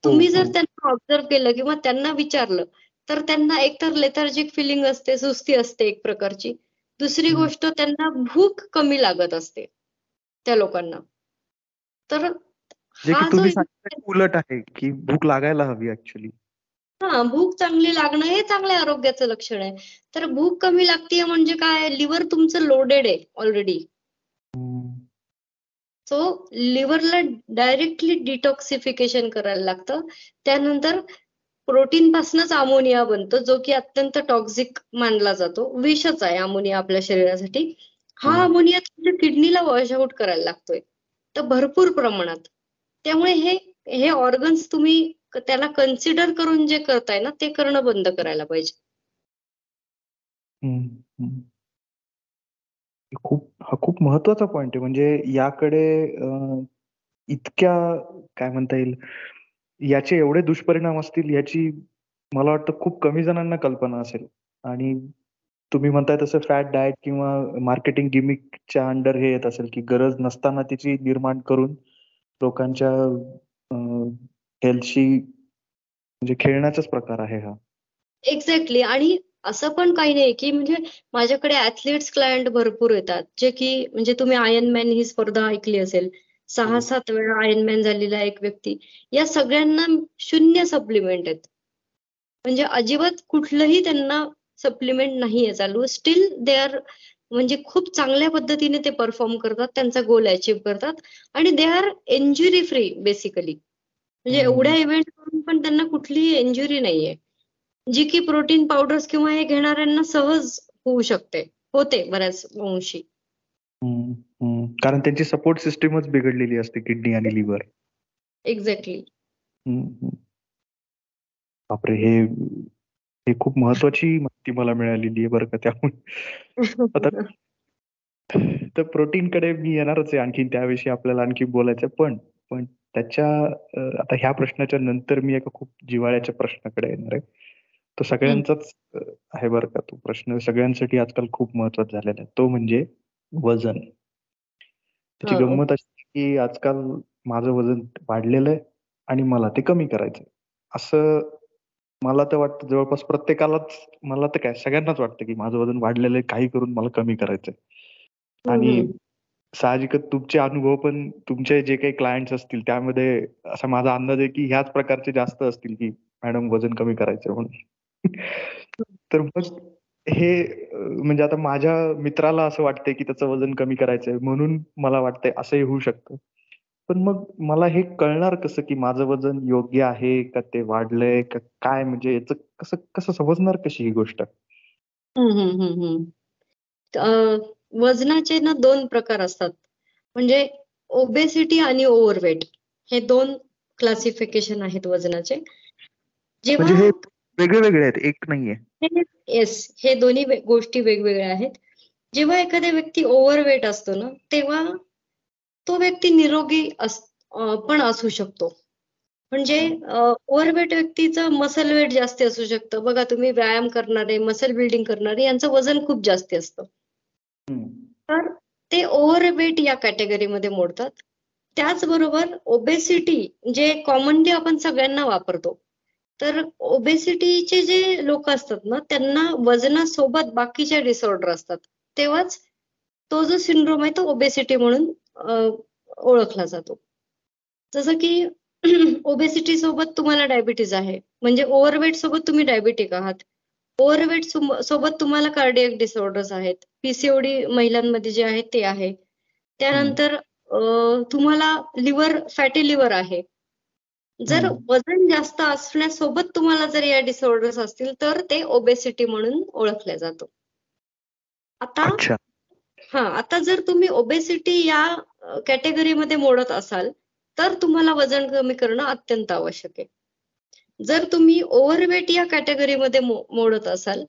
तुम्ही जर त्यांना ऑब्झर्व केलं किंवा त्यांना विचारलं तर त्यांना एकतर लेथार्जिक फिलिंग असते सुस्ती असते एक प्रकारची. दुसरी गोष्ट त्यांना भूक कमी लागत असते त्या लोकांना. तर उलट आहे की भूक लागायला हवी ऍक्च्युली हा भूक चांगली लागणं हे चांगल्या आरोग्याचं लक्षण आहे. तर भूक कमी लागतीये म्हणजे काय? लिव्हर तुमचं लोडेड आहे ऑलरेडी सो लिव्हरला डायरेक्टली डिटॉक्सिफिकेशन करायला लागतं. त्यानंतर प्रोटीन पासूनच अमोनिया बनतो जो की अत्यंत टॉक्झिक मानला जातो. विषच आहे अमोनिया आपल्या शरीरासाठी. हा अमोनिया तुमच्या किडनीला वॉश आउट करायला लागतोय. तर भरपूर प्रमाणात. त्यामुळे हे हे ऑर्गन्स तुम्ही त्याला कन्सिडर करून जे करताय ना ते करणं बंद करायला पाहिजे. खूप हा खूप महत्त्वाचा पॉइंट आहे. म्हणजे याकडे इतक्या काय म्हणता येईल याचे एवढे दुष्परिणाम असतील याची मला वाटतं खूप कमी जणांना कल्पना असेल. आणि तुम्ही म्हणताय तसं फॅट डाएट किंवा मार्केटिंग गिमिकच्या अंडर हे येत असेल की गरज नसताना तिची निर्माण करून लोकांच्या हेल्थशी म्हणजे खेळण्याचाच प्रकार आहे हा. एक्झॅक्टली आणि असं पण काही नाही की म्हणजे माझ्याकडे ऍथलीट्स क्लायंट भरपूर येतात. जे की म्हणजे तुम्ही आयन मॅन ही स्पर्धा ऐकली असेल. सहा हो. सात वेळा आयन मॅन झालेला एक व्यक्ती. या सगळ्यांना शून्य सप्लिमेंट आहेत. म्हणजे अजिबात कुठलंही त्यांना सप्लिमेंट नाहीये चालू. स्टील दे आर म्हणजे खूप चांगल्या पद्धतीने ते परफॉर्म करतात त्यांचा गोल अचीव्ह करतात. आणि they are injury free basically म्हणजे एवढ्या इव्हेंट करून पण त्यांना कुठलीही इंजुरी नाहीये. जी की प्रोटीन पावडर्स किंवा हे घेणाऱ्यांना सहज होऊ शकते. होते बऱ्याच अंशी कारण त्यांची सपोर्ट सिस्टीमच बिघडलेली असते किडनी आणि लिव्हर एक्झॅक्टली बापरे हे हे खूप महत्वाची माहिती मला मिळालेली आहे बरं का त्यामुळे. आता *laughs* तर प्रोटीन कडे मी येणारच आहे आणखी त्याविषयी आपल्याला आणखी बोलायचं पण पण त्याच्या आता ह्या प्रश्नाच्या नंतर मी एका खूप जिव्हाळ्याच्या प्रश्नाकडे येणार आहे. तो सगळ्यांचाच आहे बरं का तो प्रश्न. सगळ्यांसाठी आजकाल खूप महत्त्वाचा झालेला आहे. तो म्हणजे वजन. त्याची हो. गंमत अशी की आजकाल माझं वजन वाढलेलं आहे आणि मला ते कमी करायचंय. असं मला तर वाटतं जवळपास प्रत्येकालाच मला तर काय सगळ्यांनाच वाटतं की माझं वजन वाढलेलं आहे काही करून मला कमी करायचंय. आणि साहजिकच तुमचे अनुभव पण तुमचे जे काही क्लायंट्स असतील त्यामध्ये असा माझा अंदाज आहे की ह्याच प्रकारचे जास्त असतील की मॅडम वजन कमी करायचंय म्हणून. तर मग हे म्हणजे आता माझ्या मित्राला असं वाटतंय की त्याचं वजन कमी करायचंय म्हणून मला वाटतंय असंही होऊ शकतं. पण मग मला हे कळणार कसं की माझं वजन योग्य आहे का ते वाढलंय का काय? म्हणजे याच कसं कसं समजणार कशी ही गोष्ट? वजनाचे ना दोन प्रकार असतात. म्हणजे ओबेसिटी आणि ओव्हरवेट हे दोन क्लासिफिकेशन आहेत वजनाचे. जेव्हा म्हणजे वेगळे वेगळे आहेत एक नाहीये. येस हे दोन्ही गोष्टी वेगवेगळ्या आहेत. जेव्हा एखाद्या व्यक्ती ओव्हरवेट असतो ना तेव्हा तो व्यक्ती निरोगी पण असू शकतो. म्हणजे ओव्हरवेट व्यक्तीचं मसल वेट जास्त असू शकतं. बघा तुम्ही व्यायाम करणारे मसल बिल्डिंग करणारे यांचं वजन खूप जास्त असतं. तर ते ओव्हरवेट या कॅटेगरीमध्ये मोडतात. त्याचबरोबर ओबेसिटी जे कॉमनली आपण सगळ्यांना वापरतो. तर ओबेसिटीचे जे लोक असतात ना त्यांना वजनासोबत बाकीच्या डिसऑर्डर असतात. तेव्हाच तो जो सिंड्रोम आहे तो ओबेसिटी म्हणून ओळखला जातो. जसं की *clears throat* ओबेसिटी सोबत तुम्हाला डायबिटीज आहे. म्हणजे ओव्हरवेट सोबत तुम्ही डायबिटिक आहात. ओव्हरवेट सोबत तुम्हाला कार्डियक डिसऑर्डर्स आहेत. पीसीओडी महिलांमध्ये जे आहे ते आहे. त्यानंतर तुम्हाला लिव्हर फॅटी लिव्हर आहे. जर वजन जास्त असण्यासोबत तुम्हाला जर या डिसऑर्डर्स असतील तर ते ओबेसिटी म्हणून ओळखले जातो. आता हा आता जर तुम्ही ओबेसिटी या कॅटेगरीमध्ये मोडत असाल तर तुम्हाला वजन कमी करणं अत्यंत आवश्यक आहे. जर तुम्ही ओव्हरवेट या कॅटेगरीमध्ये मोडत असाल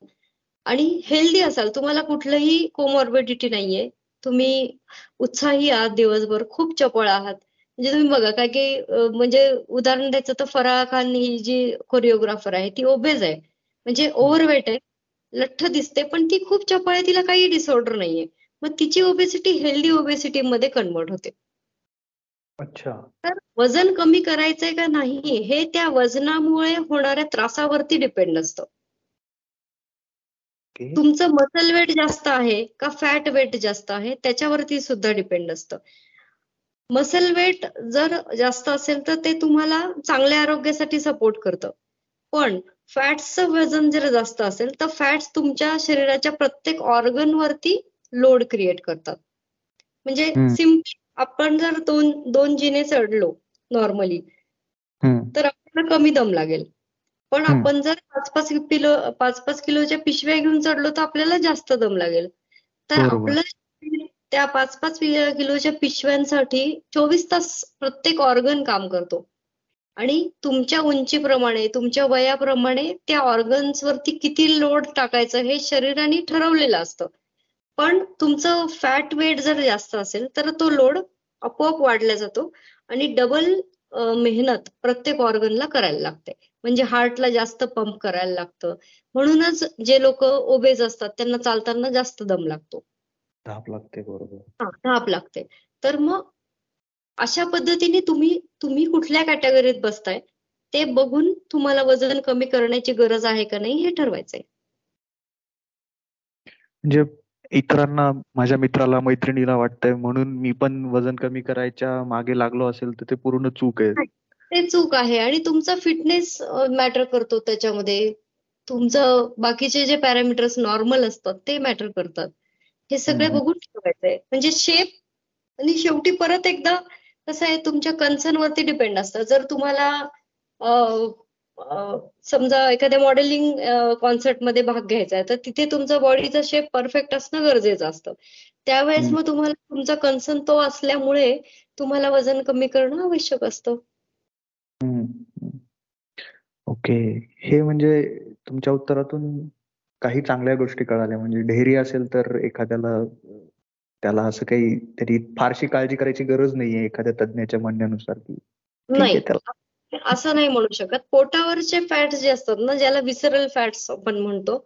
आणि हेल्दी असाल तुम्हाला कुठलंही कोमॉर्बिडिटी नाहीये तुम्ही उत्साही आहात दिवसभर खूप चपळ आहात म्हणजे तुम्ही बघा काय की म्हणजे उदाहरण द्यायचं तर फराळ खान ही जी कोरिओग्राफर आहे ती ओबेज आहे. म्हणजे ओव्हरवेट आहे लठ्ठ दिसते पण ती खूप चपळ आहे तिला काही डिसऑर्डर नाहीये. मग तिची ओबेसिटी हेल्दी ओबेसिटी मध्ये कन्वर्ट होते. अच्छा. तर वजन कमी करायचंय का नाही हे त्या वजनामुळे होणाऱ्या त्रासावरती डिपेंड असतं. तुमचं मसल वेट जास्त आहे का फॅट वेट जास्त आहे त्याच्यावरती सुद्धा डिपेंड असतं. मसल वेट जर जास्त असेल तर ते तुम्हाला चांगल्या आरोग्यासाठी सपोर्ट करतं. पण फॅट्सचं वजन जर जास्त असेल तर फॅट्स तुमच्या शरीराच्या प्रत्येक ऑर्गन वरती लोड क्रिएट करतात. म्हणजे सिंपल आपण जर दोन दोन जिने चढलो नॉर्मली तर आपल्याला कमी दम लागेल. पण आपण जर पाच पाच किलो पाच पाच किलोच्या पिशव्या घेऊन चढलो तर आपल्याला जास्त दम लागेल. तर आपलं त्या पाच पाच किलोच्या पिशव्यांसाठी चोवीस तास प्रत्येक ऑर्गन काम करतो. आणि तुमच्या उंचीप्रमाणे तुमच्या वयाप्रमाणे त्या ऑर्गन्स वरती किती लोड टाकायचं हे शरीराने ठरवलेलं असतं. पण तुमचं फॅट वेट जर जास्त असेल तर तो लोड आपोआप वाढला जातो आणि डबल मेहनत प्रत्येक ऑर्गनला करायला लागते. म्हणजे हार्टला जास्त पंप करायला लागतं. म्हणूनच जे लोक ओबेज असतात त्यांना चालताना जास्त दम लागतो. धाप लागते बरोबर. हा धाप लागते तर मग अशा पद्धतीने तुम्ही तुम्ही कुठल्या कॅटेगरीत बसताय ते बघून तुम्हाला वजन कमी करण्याची गरज आहे का नाही हे ठरवायचंय. म्हणजे इतरांना माझ्या मित्राला मैत्रिणीला वाटतंय म्हणून मी पण वजन कमी करायच्या मागे लागलो असेल तर ते पूर्ण चूक आहे. ते चूक आहे आणि तुमचा फिटनेस मॅटर करतो त्याच्यामध्ये. तुमचं बाकीचे जे पॅरामीटर्स नॉर्मल असतात ते मॅटर करतात. हे सगळे बघून ठेवायचंय. म्हणजे शेप आणि शेवटी परत एकदा कसं आहे तुमच्या कन्सर्न वरती डिपेंड असतं. जर तुम्हाला समजा एखाद्या मॉडेलिंग कॉन्सर्टमध्ये भाग घ्यायचा आहे तर तिथे तुमचा बॉडीचा शेप परफेक्ट असणं गरजेचं असतं. त्यावेळेस मग तुम्हाला तुमचा कन्सर्न तो असल्यामुळे तुम्हाला वजन कमी करणं आवश्यक असतं. ओके. हे म्हणजे तुमच्या उत्तरातून काही चांगल्या गोष्टी कळाल्या. म्हणजे ढेरी असेल तर एखाद्याला त्याला असं काही तरी फारशी काळजी करायची गरज नाहीये एखाद्या तज्ञाच्या म्हणण्यानुसार की. नाही. असं नाही म्हणू शकत. पोटावरचे फॅट्स जे असतात ना ज्याला विसरल फॅट्स आपण म्हणतो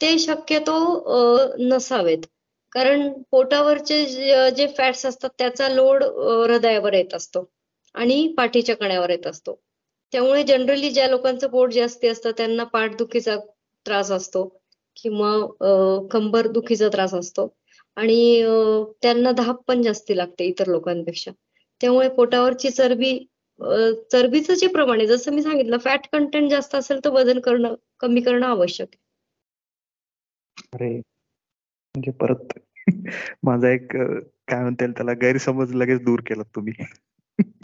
ते शक्यतो नसावेत. कारण पोटावरचे जे फॅट्स असतात त्याचा लोड हृदयावर येत असतो आणि पाठीच्या कण्यावर येत असतो. त्यामुळे जनरली ज्या लोकांचं पोट जास्ती असतं त्यांना पाठदुखीचा त्रास असतो किंवा कंबर दुखीचा त्रास असतो. आणि त्यांना धाप पण जास्ती लागते इतर लोकांपेक्षा. त्यामुळे पोटावरची चरबी चरबीचं जे प्रमाण आहे जसं मी सांगितलं फॅट कंटेंट जास्त असेल तर वजन करणं कमी करणं आवश्यक आहे. अरे म्हणजे परत *laughs* माझा एक काय म्हणता येईल त्याला गैरसमज लगेच दूर केला तुम्ही.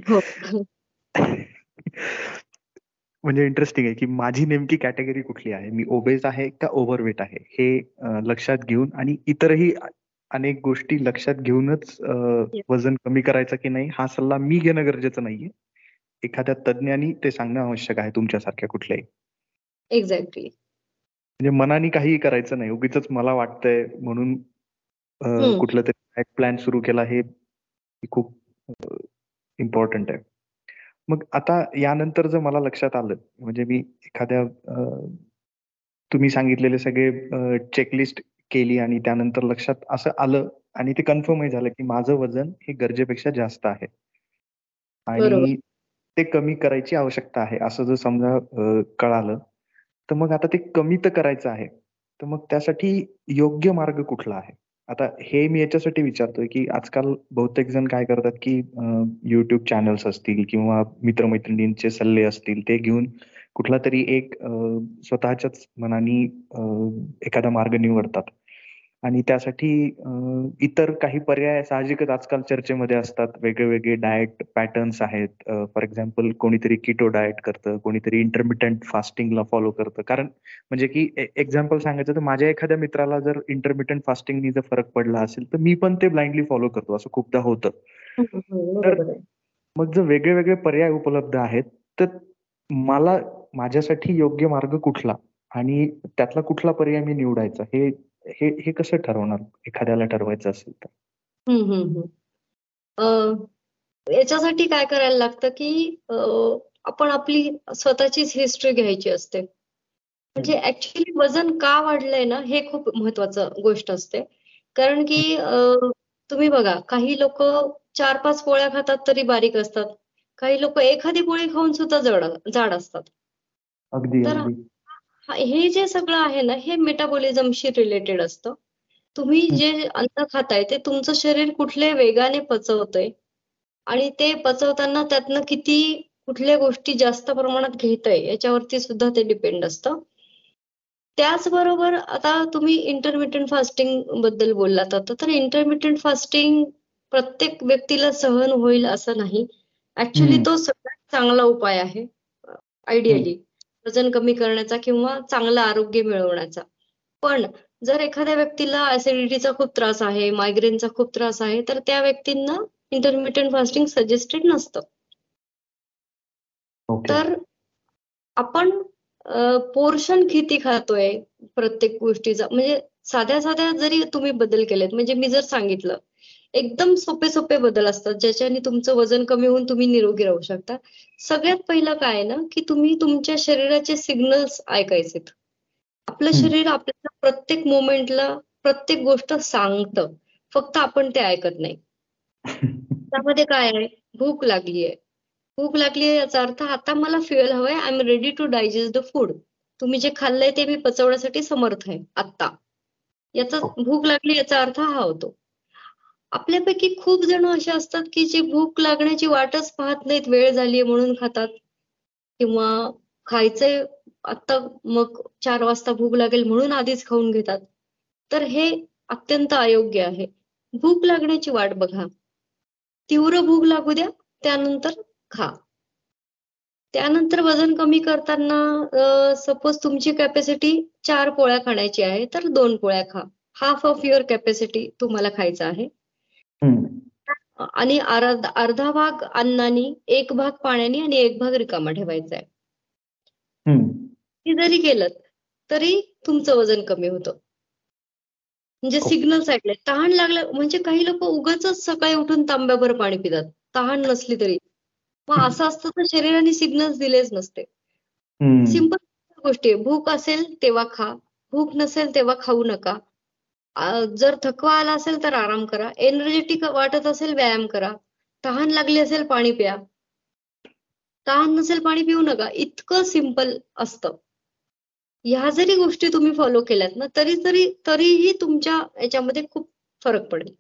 हो. *laughs* *laughs* म्हणजे इंटरेस्टिंग आहे की माझी नेमकी कॅटेगरी कुठली आहे? मी ओबेज आहे का ओव्हरवेट आहे? हे लक्षात घेऊन आणि इतरही अनेक गोष्टी लक्षात घेऊनच वजन कमी करायचं की नाही हा सल्ला मी घेणं गरजेचं नाहीये. एखाद्या तज्ञानी ते सांगणं आवश्यक आहे तुमच्यासारख्या कुठल्याही. एक्झॅक्टली म्हणजे मनाने काहीही करायचं नाही. उगीच मला वाटतंय म्हणून कुठलं तरी प्लॅन सुरू केला हे खूप इम्पॉर्टंट आहे. मग आता यानंतर जर मला लक्षात आलं म्हणजे मी एखाद्या तुम्ही सांगितलेले सगळे चेकलिस्ट केली आणि त्यानंतर लक्षात असं आलं आणि ते कन्फर्मही झालं की माझं वजन हे गरजेपेक्षा जास्त आहे. आणि ते कमी करायची आवश्यकता आहे असं जर समजा कळालं तर मग आता ते कमी तर करायचं आहे तर मग त्यासाठी योग्य मार्ग कुठला आहे? आता हे मी याच्यासाठी विचारतोय की आजकाल बहुतेक जण काय करतात की युट्यूब चॅनल्स असतील किंवा मित्रमैत्रिणींचे सल्ले असतील ते घेऊन कुठला तरी एक स्वतःच्याच मनाने एखादा मार्ग निवडतात. आणि त्यासाठी इतर काही पर्याय साहजिकच आजकाल चर्चेमध्ये असतात. वेगळे वेगळे डाएट पॅटर्न्स आहेत फॉर एक्झाम्पल कोणीतरी किटो डाएट करतं कोणीतरी इंटरमिटंट फास्टिंगला फॉलो करतं. कारण म्हणजे की एक्झाम्पल सांगायचं तर माझ्या एखाद्या मित्राला जर इंटरमिटंट फास्टिंगनी जर फरक पडला असेल तर मी पण ते ब्लाइंडली फॉलो करतो. असं खूपदा होतं. तर मग जर वेगळे वेगळे पर्याय उपलब्ध आहेत तर मला माझ्यासाठी योग्य मार्ग कुठला? आणि त्यातला कुठला पर्याय मी निवडायचा? हे हे हे कसं ठरवणार? एखाद्याला ठरवायचं असेल तर. याच्यासाठी काय करायला लागतं की आपण आपली स्वतःचीच हिस्ट्री घ्यायची असते. म्हणजे ऍक्च्युली वजन का वाढलंय ना हे खूप महत्वाचं गोष्ट असते. कारण की तुम्ही बघा काही लोक चार पाच पोळ्या खातात तरी बारीक असतात. काही लोक एखादी पोळी खाऊन सुद्धा जड जाड असतात. अगदी. हे जे सगळं आहे ना हे मेटाबॉलिझमशी रिलेटेड असतं. तुम्ही जे अन्न खाताय ते तुमचं शरीर कुठल्या वेगाने पचवतंय. आणि ते पचवताना त्यातनं किती कुठल्या गोष्टी जास्त प्रमाणात घेतय याच्यावरती सुद्धा ते डिपेंड असतं. त्याचबरोबर आता तुम्ही इंटरमिटंट फास्टिंगबद्दल बोललात आता तर इंटरमिटंट फास्टिंग प्रत्येक व्यक्तीला सहन होईल असं नाही. ऍक्च्युली तो सगळ्यात चांगला उपाय आहे आयडियली वजन कमी करण्याचा किंवा चांगलं आरोग्य मिळवण्याचा. पण जर एखाद्या व्यक्तीला ऍसिडिटीचा खूप त्रास आहे मायग्रेनचा खूप त्रास आहे तर त्या व्यक्तींना इंटरमिडियंट फास्टिंग सजेस्टेड नसतं. तर आपण पोर्शन किती खातोय प्रत्येक गोष्टीचा? म्हणजे साध्या साध्या जरी तुम्ही बदल केलेत म्हणजे मी जर सांगितलं एकदम सोपे सोपे बदल असतात ज्याच्याने तुमचं वजन कमी होऊन तुम्ही निरोगी राहू शकता. सगळ्यात पहिलं काय ना की तुम्ही तुमच्या शरीराचे सिग्नल्स ऐकायचेत. आपलं शरीर आपल्याला प्रत्येक मोमेंटला प्रत्येक गोष्ट सांगतं. फक्त आपण ते ऐकत नाही. *laughs* त्यामध्ये काय आहे? भूक लागली आहे. भूक लागली आहे याचा अर्थ आता मला फ्युएल हवंय I am ready to digest the food तुम्ही जे खाल्लंय ते मी पचवण्यासाठी समर्थ आहे आत्ता. याचा भूक लागली याचा अर्थ हा होतो. आपल्यापैकी खूप जण असे असतात की जे भूक लागण्याची वाटच पाहत नाहीत वेळ झालीये म्हणून खातात. किंवा खायचंय आता मग चार वाजता भूक लागेल म्हणून आधीच खाऊन घेतात. तर हे अत्यंत अयोग्य आहे. भूक लागण्याची वाट बघा. तीव्र भूक लागू द्या त्यानंतर खा. त्यानंतर वजन कमी करताना सपोज तुमची कॅपॅसिटी चार पोळ्या खाण्याची आहे तर दोन पोळ्या खा. हाफ ऑफ युअर कॅपॅसिटी तुम्हाला खायचं आहे. आणि अर्धा भाग अन्नानी एक भाग पाण्याने आणि एक भाग रिकामा ठेवायचा आहे हे जरी केलं तरी तुमचं वजन कमी होतं. म्हणजे सिग्नल ऐकले तहान लागलं म्हणजे काही लोक उगाच सकाळी उठून तांब्याभर पाणी पितात. तहान नसली तरी. मग असं असतं तर शरीराने सिग्नल्स दिलेच नसते. सिंपल गोष्टी भूक असेल तेव्हा खा. भूक नसेल तेव्हा खाऊ नका. जर थकवा आला असेल तर आराम करा. एनर्जेटिक वाटत असेल व्यायाम करा. तहान लागली असेल पाणी प्या. तहान नसेल पाणी पिऊ नका. इतकं सिंपल असतं. ह्या जरी गोष्टी तुम्ही फॉलो केल्यात ना तरी तरी तरीही तुमच्या याच्यामध्ये खूप फरक पडेल.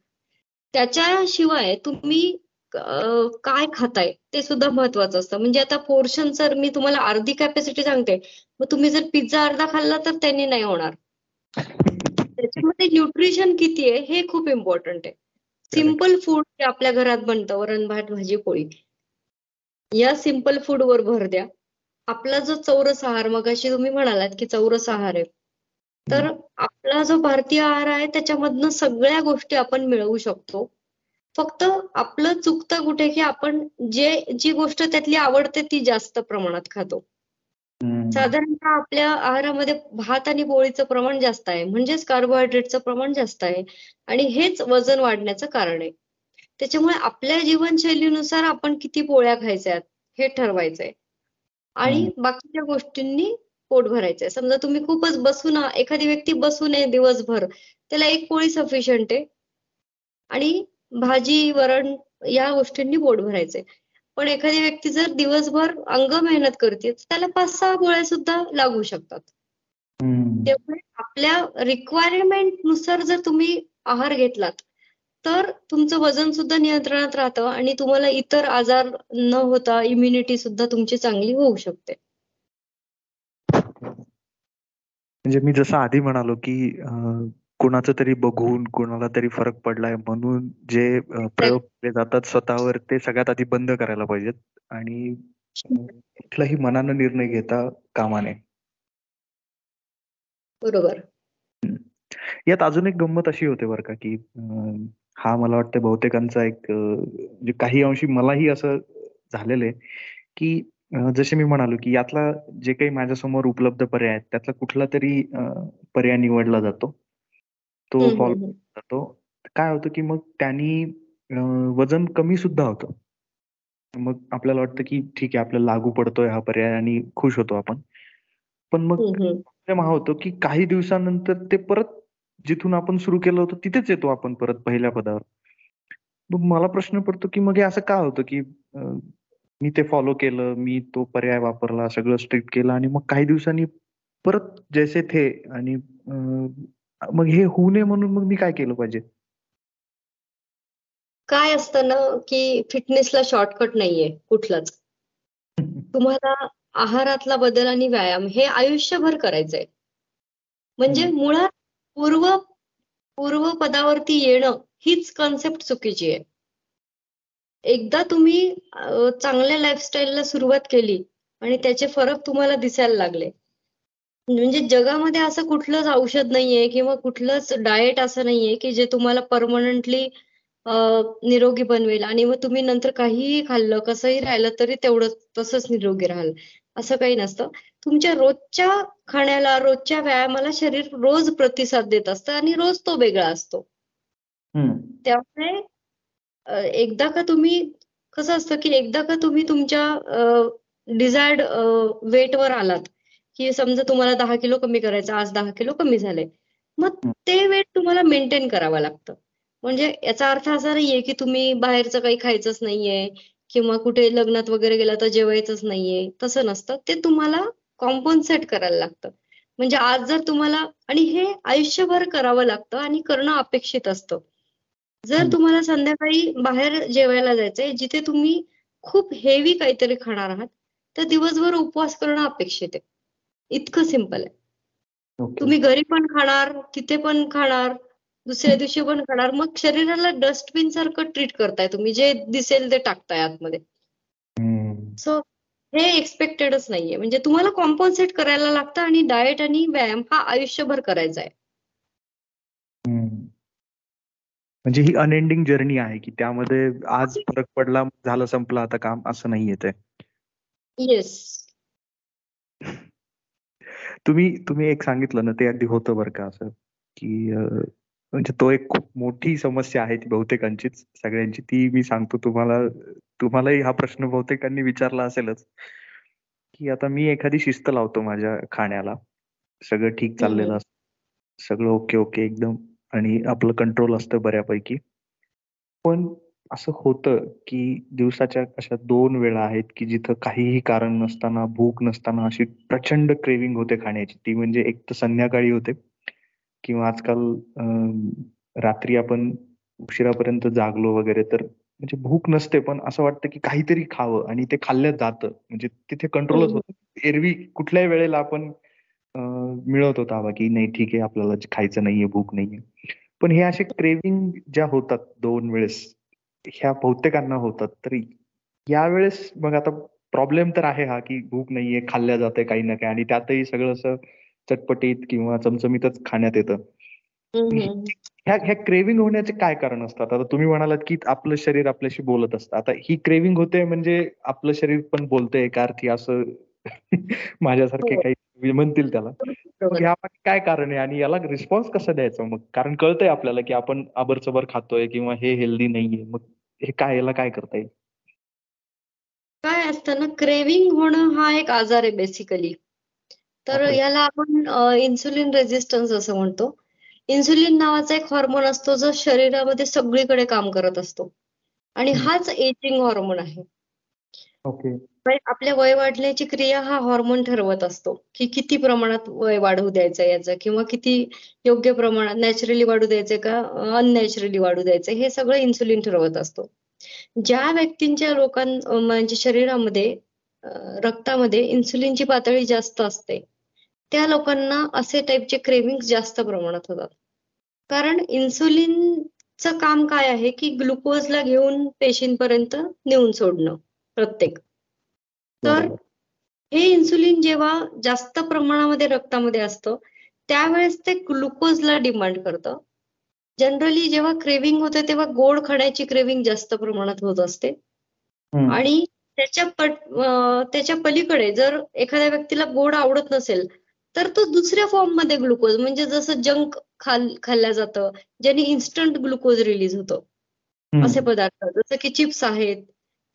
त्याच्याशिवाय तुम्ही काय खाताय ते सुद्धा महत्वाचं असतं. म्हणजे आता पोर्शन जर मी तुम्हाला अर्धी कॅपॅसिटी सांगते मग तुम्ही जर पिझ्झा अर्धा खाल्ला तर त्यांनी नाही होणार. त्याच्यामध्ये न्यूट्रिशन किती आहे हे खूप इम्पॉर्टंट आहे. सिंपल फूड जे आपल्या घरात बनतं वरण भात भाजी पोळी. या सिंपल फूड वर भर द्या. आपला जो चौरस आहार मग अशी तुम्ही म्हणालात की चौरस आहार आहे. तर आपला जो भारतीय आहार आहे त्याच्यामधनं सगळ्या गोष्टी आपण मिळवू शकतो. फक्त आपलं चुकतं कुठे की आपण जे जी गोष्ट त्यातली आवडते ती जास्त प्रमाणात खातो. साधारणतः आपल्या आहारामध्ये भात आणि पोळीचं प्रमाण जास्त आहे. म्हणजेच कार्बोहायड्रेटचं प्रमाण जास्त आहे. आणि हेच वजन वाढण्याचं कारण आहे. त्याच्यामुळे आपल्या जीवनशैलीनुसार आपण किती पोळ्या खायच्यात हे ठरवायचंय. आणि बाकीच्या गोष्टींनी पोट भरायचंय. समजा तुम्ही खूपच बसून एखादी व्यक्ती बसून आहे दिवसभर त्याला एक पोळी सफिशियंट आहे. आणि भाजी वरण या गोष्टींनी पोट भरायचंय. पण एखादी व्यक्ती जर दिवसभर अंग मेहनत करते त्याला पाच सहा गोळ्या सुद्धा लागू शकतात. त्यामुळे आपल्या रिक्वायरमेंटनुसार जर तुम्ही आहार घेतलात तर तुमचं वजन सुद्धा नियंत्रणात राहतं आणि तुम्हाला इतर आजार न होता इम्युनिटी सुद्धा तुमची चांगली होऊ शकते. म्हणजे मी जसं आधी म्हणालो की कुणाचं तरी बघून कुणाला तरी फरक पडलाय म्हणून जे प्रयोग केले जातात स्वतःवर ते सगळ्यात आधी बंद करायला पाहिजेत. आणि कुठलाही मनानं निर्णय घेता कामा नये बरोबर. यात अजून एक गंमत अशी होते बरं का की हा मला वाटतं बहुतेकांचा एक म्हणजे काही अंशी मलाही असं झालेलं आहे की जसे मी म्हणालो की यातला जे काही माझ्यासमोर उपलब्ध पर्याय आहेत त्यातला कुठला तरी पर्याय निवडला जातो. तो फॉलो जातो काय होतं की मग त्यांनी वजन कमी सुद्धा होतं. मग आपल्याला वाटतं की ठीक आहे आपल्याला लागू पडतोय हा पर्याय आणि खुश होतो आपण. पण मग प्रॉब्लेम हा होतो की काही दिवसानंतर ते परत जिथून आपण सुरू केलं होतं तिथेच येतो आपण परत पहिल्या पदावर. मग मला प्रश्न पडतो की मग हे असं का होतं की मी ते फॉलो केलं मी तो पर्याय वापरला सगळं स्ट्रिक्ट केलं आणि मग काही दिवसांनी परत जैसे थे आणि मग हे होऊ नये म्हणून मग मी काय केलं पाहिजे? काय असतं ना की फिटनेसला शॉर्टकट नाहीये कुठलाच. *laughs* तुम्हाला आहारातला बदल आणि व्यायाम हे आयुष्यभर करायचंय. म्हणजे मुळात पूर्व पूर्व पदावरती येणं हीच कॉन्सेप्ट चुकीची आहे. एकदा तुम्ही चांगल्या लाईफस्टाईलला सुरुवात केली आणि त्याचे फरक तुम्हाला दिसायला लागले. म्हणजे जगामध्ये असं कुठलंच औषध नाहीये किंवा कुठलंच डाएट असं नाहीये की जे तुम्हाला परमनंटली निरोगी बनवेल. आणि मग तुम्ही नंतर काहीही खाल्लं कसंही राहिलं तरी तेवढं तसंच निरोगी राहाल. असं काही नसतं. तुमच्या रोजच्या खाण्याला रोजच्या व्यायामाला शरीर रोज प्रतिसाद देत असतं आणि रोज तो वेगळा असतो. त्यामुळे एकदा का तुम्ही कसं असतं की एकदा का तुम्ही तुमच्या डिझायर्ड वेटवर आलात की समजा तुम्हाला दहा किलो कमी करायचं आज दहा किलो कमी झाले मग ते वेट तुम्हाला मेंटेन करावं लागतं. म्हणजे याचा अर्थ असा नाहीये की तुम्ही बाहेरचं काही खायचंच नाहीये किंवा कुठे लग्नात वगैरे गेला तर जेवायचंच नाहीये तसं नसतं. ते तुम्हाला कॉम्पन्सेट करायला लागतं. म्हणजे आज जर तुम्हाला आणि हे आयुष्यभर करावं लागतं आणि करणं अपेक्षित असतं. जर तुम्हाला संध्याकाळी बाहेर जेवायला जायचंय जिथे तुम्ही खूप हेवी काहीतरी खाणार आहात तर दिवसभर उपवास करणं अपेक्षित आहे. इतकं सिंपल आहे. तुम्ही घरी पण खाणार तिथे पण खाणार दुसऱ्या दिवशी पण खाणार. मग शरीराला डस्टबिन सारखं ट्रीट करताय तुम्ही जे दिसेल ते टाकताय आतमध्ये. सो हे एक्सपेक्टेडच नाहीये. म्हणजे तुम्हाला कॉम्पन्सेट करायला लागतं आणि डाएट आणि व्यायाम हा आयुष्यभर करायचा आहे. म्हणजे ही अनएंडिंग जर्नी आहे की त्यामध्ये आज फरक पडला झालं संपलं आता काम असं नाही येत येस तुम्ही तुम्ही एक सांगितलं ना ते अगदी होतं बरं का असं की म्हणजे तो एक खूप मोठी समस्या आहे ती बहुतेकांचीच सगळ्यांची. ती मी सांगतो तुम्हाला तुम्हालाही हा प्रश्न बहुतेकांनी विचारला असेलच की आता मी एखादी शिस्त लावतो माझ्या खाण्याला. सगळं ठीक चाललेलं असतं. सगळं ओके ओके एकदम. आणि आपलं कंट्रोल असतं बऱ्यापैकी. पण असं होतं की दिवसाच्या अशा दोन वेळा आहेत की जिथं काहीही कारण नसताना भूक नसताना अशी प्रचंड क्रेविंग होते खाण्याची. ती म्हणजे एक तर संध्याकाळी होते किंवा आजकाल रात्री आपण उशिरापर्यंत जागलो वगैरे तर म्हणजे भूक नसते पण असं वाटतं की काहीतरी खावं आणि ते खाल्लं जातं. म्हणजे तिथे कंट्रोलच होत. एरवी कुठल्याही वेळेला आपण मिळवत होता की नाही ठीक आहे आपल्याला खायचं नाहीये भूक नाहीये. पण हे असे क्रेविंग ज्या होतात दोन वेळेस ह्या बहुतेकांना होतात. तरी यावेळेस मग आता प्रॉब्लेम तर आहे हा की भूक नाहीये खाल्ल्या जाते काही ना काही. आणि त्यातही सगळं असं चटपटीत किंवा चमचमीतच खाण्यात येतं. ह्या ह्या क्रेविंग होण्याचे काय कारण असतात? आता तुम्ही म्हणालात की आपलं शरीर आपल्याशी बोलत असतं. आता ही क्रेविंग होते म्हणजे आपलं शरीर पण बोलतंय एका अर्थी असं *laughs* माझ्यासारखे हो. काही म्हणतील त्याला. ह्या काय कारण आहे? आणि याला रिस्पॉन्स कसा द्यायचा मग? कारण कळतंय आपल्याला की आपण आबरचबर खातोय किंवा हे हेल्दी नाहीये. मग हे काय याला काय करता येईल? काय असतं ना क्रेविंग होणं हा एक आजार आहे बेसिकली तर याला आपण इन्सुलिन रेझिस्टन्स असं म्हणतो. इन्सुलिन नावाचा एक हॉर्मोन असतो जो शरीरामध्ये सगळीकडे काम करत असतो. आणि हाच एजिंग हॉर्मोन आहे. ओके आपल्या वय वाढण्याची क्रिया हा हॉर्मोन ठरवत असतो. की किती प्रमाणात वय वाढू द्यायचं याचं किंवा किती योग्य प्रमाणात नॅचरली वाढू द्यायचं का अननॅचरली वाढू द्यायचं हे सगळं इन्सुलिन ठरवत असतो. ज्या व्यक्तींच्या लोकां म्हणजे शरीरामध्ये रक्तामध्ये इन्सुलिनची पातळी जास्त असते त्या लोकांना असे टाईपचे क्रेविंग जास्त प्रमाणात होतात. कारण इन्सुलिनचं काम काय आहे की ग्लुकोजला घेऊन पेशींपर्यंत नेऊन सोडणं प्रत्येक. तर हे इन्सुलिन जेव्हा जास्त प्रमाणामध्ये रक्तामध्ये असतं त्यावेळेस ते ग्लुकोजला डिमांड करतं. जनरली जेव्हा क्रेविंग होते तेव्हा गोड खाण्याची क्रेविंग जास्त प्रमाणात होत असते. आणि त्याच्या पट त्याच्या पलीकडे जर एखाद्या व्यक्तीला गोड आवडत नसेल तर तो दुसऱ्या फॉर्ममध्ये ग्लुकोज म्हणजे जसं जंक खाल खाल्ल्या जातं ज्याने इन्स्टंट ग्लुकोज रिलीज होतो. असे पदार्थ जसं की चिप्स आहेत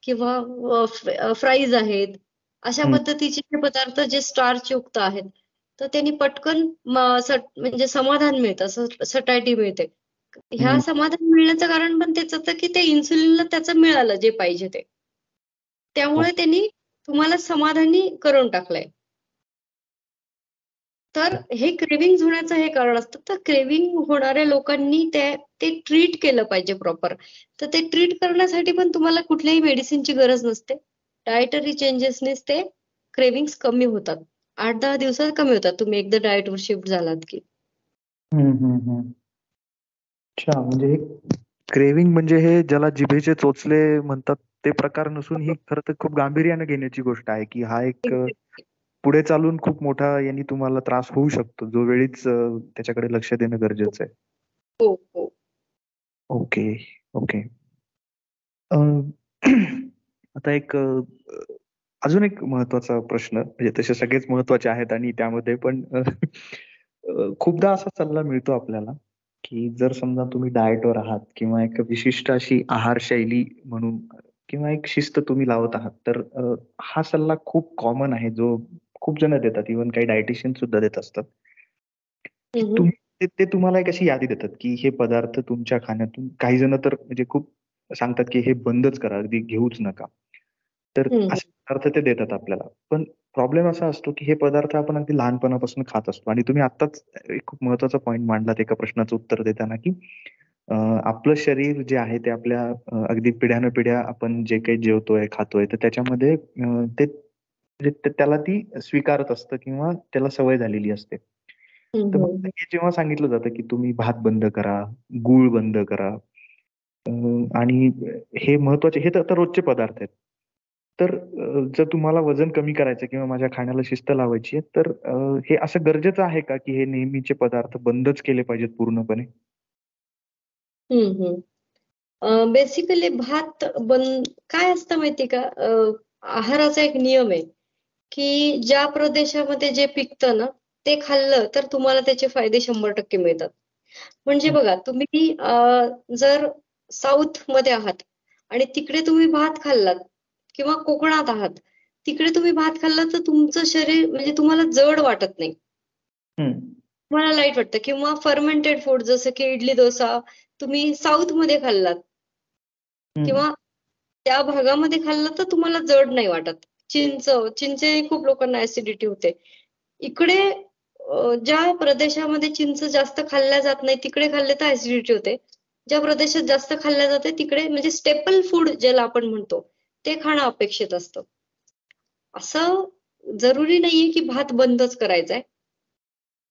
किंवा फ्राईज आहेत अशा पद्धतीचे पदार्थ जे स्टार्च युक्त आहेत तर त्यांनी पटकन म्हणजे समाधान मिळतं सटायटी मिळते. ह्या समाधान मिळण्याचं कारण पण तेच होतं की ते इन्सुलिनला त्याचं मिळालं जे पाहिजे ते. त्यामुळे त्यांनी तुम्हाला समाधानी करून टाकलंय. तर हे क्रेविंग होण्याचं हे कारण असतं. तर क्रेविंग होणाऱ्या लोकांनी ते ते ट्रीट केलं पाहिजे प्रॉपर तर ते ट्रीट करण्यासाठी पण तुम्हाला कुठल्याही मेडिसिनची गरज नसते. डायटरी चेंजेसनेच ते क्रेविंग कमी होतात. आठ दहा दिवसात कमी होतात. तुम्ही एकदा डाएटवर शिफ्ट झालात की. अच्छा म्हणजे क्रेविंग म्हणजे हे ज्याला जिभेचे चोचले म्हणतात ते प्रकार नसून ही खरं तर खूप गांभीर्याने घेण्याची गोष्ट आहे की हा एक पुढे चालून खूप मोठा यांनी तुम्हाला त्रास होऊ शकतो जो वेळीच त्याच्याकडे लक्ष देणं गरजेचं आहे हो, हो. ओके ओके *clears throat* आता एक अजून एक महत्त्वाचा प्रश्न म्हणजे तसे सगळेच महत्त्वाचे आहेत आणि त्यामध्ये पण खूपदा असा सल्ला मिळतो आपल्याला की जर समजा तुम्ही डाएटवर आहात किंवा एक विशिष्ट अशी आहारशैली म्हणून किंवा एक शिस्त तुम्ही लावत आहात तर हा सल्ला खूप कॉमन आहे जो खूप जण देतात. इव्हन काही डायटिशियन सुद्धा देत असतात. ते तुम्हाला एक अशी यादी देतात की हे पदार्थ तुमच्या खाण्यातून काही जण तर म्हणजे खूप सांगतात की हे बंदच करा अगदी घेऊच नका. तर असे पदार्थ ते देतात आपल्याला. पण प्रॉब्लेम असा असतो की हे पदार्थ आपण अगदी लहानपणापासून खात असतो. आणि तुम्ही आताच एक खूप महत्त्वाचा पॉईंट मांडलात एका प्रश्नाचं उत्तर देताना की आपलं शरीर जे आहे ते आपल्या अगदी पिढ्यान पिढ्या आपण जे काही जेवतोय खातोय तर त्याच्यामध्ये ते म्हणजे त्याला ती स्वीकारत असतं किंवा त्याला सवय झालेली असते. तर जेव्हा सांगितलं जातं की तुम्ही भात बंद करा गुळ बंद करा आणि हे महत्त्वाचे हे तर रोजचे पदार्थ आहेत. तर जर तुम्हाला वजन कमी करायचं किंवा माझ्या खाण्याला शिस्त लावायची आहे तर हे असं गरजेचं आहे का की हे नेहमीचे पदार्थ बंदच केले पाहिजेत पूर्णपणे? बेसिकली भात बंद काय असतं माहिती का? आहाराचा एक नियम आहे. की ज्या प्रदेशामध्ये जे पिकतं ना ते खाल्लं तर तुम्हाला त्याचे फायदे शंभर टक्के मिळतात. म्हणजे बघा तुम्ही जर साऊथमध्ये आहात आणि तिकडे तुम्ही भात खाल्लात किंवा कोकणात आहात तिकडे तुम्ही भात खाल्ला तर तुमचं शरीर म्हणजे तुम्हाला जड वाटत नाही. तुम्हाला लाइट वाटतं किंवा फर्मेंटेड फूड जसं की इडली डोसा तुम्ही साऊथमध्ये खाल्लात. किंवा त्या भागामध्ये खाल्लं तर तुम्हाला जड नाही वाटत. चिंच चिंचे खूप लोकांना ऍसिडिटी होते. इकडे ज्या प्रदेशामध्ये चिंच जास्त खाल्ल्या जात नाही तिकडे खाल्ले तर ऍसिडिटी होते. ज्या प्रदेशात जास्त खाल्ल्या जाते तिकडे म्हणजे स्टेपल फूड ज्याला आपण म्हणतो ते खाणं अपेक्षित असतं. असं जरुरी नाहीये की भात बंदच करायचा आहे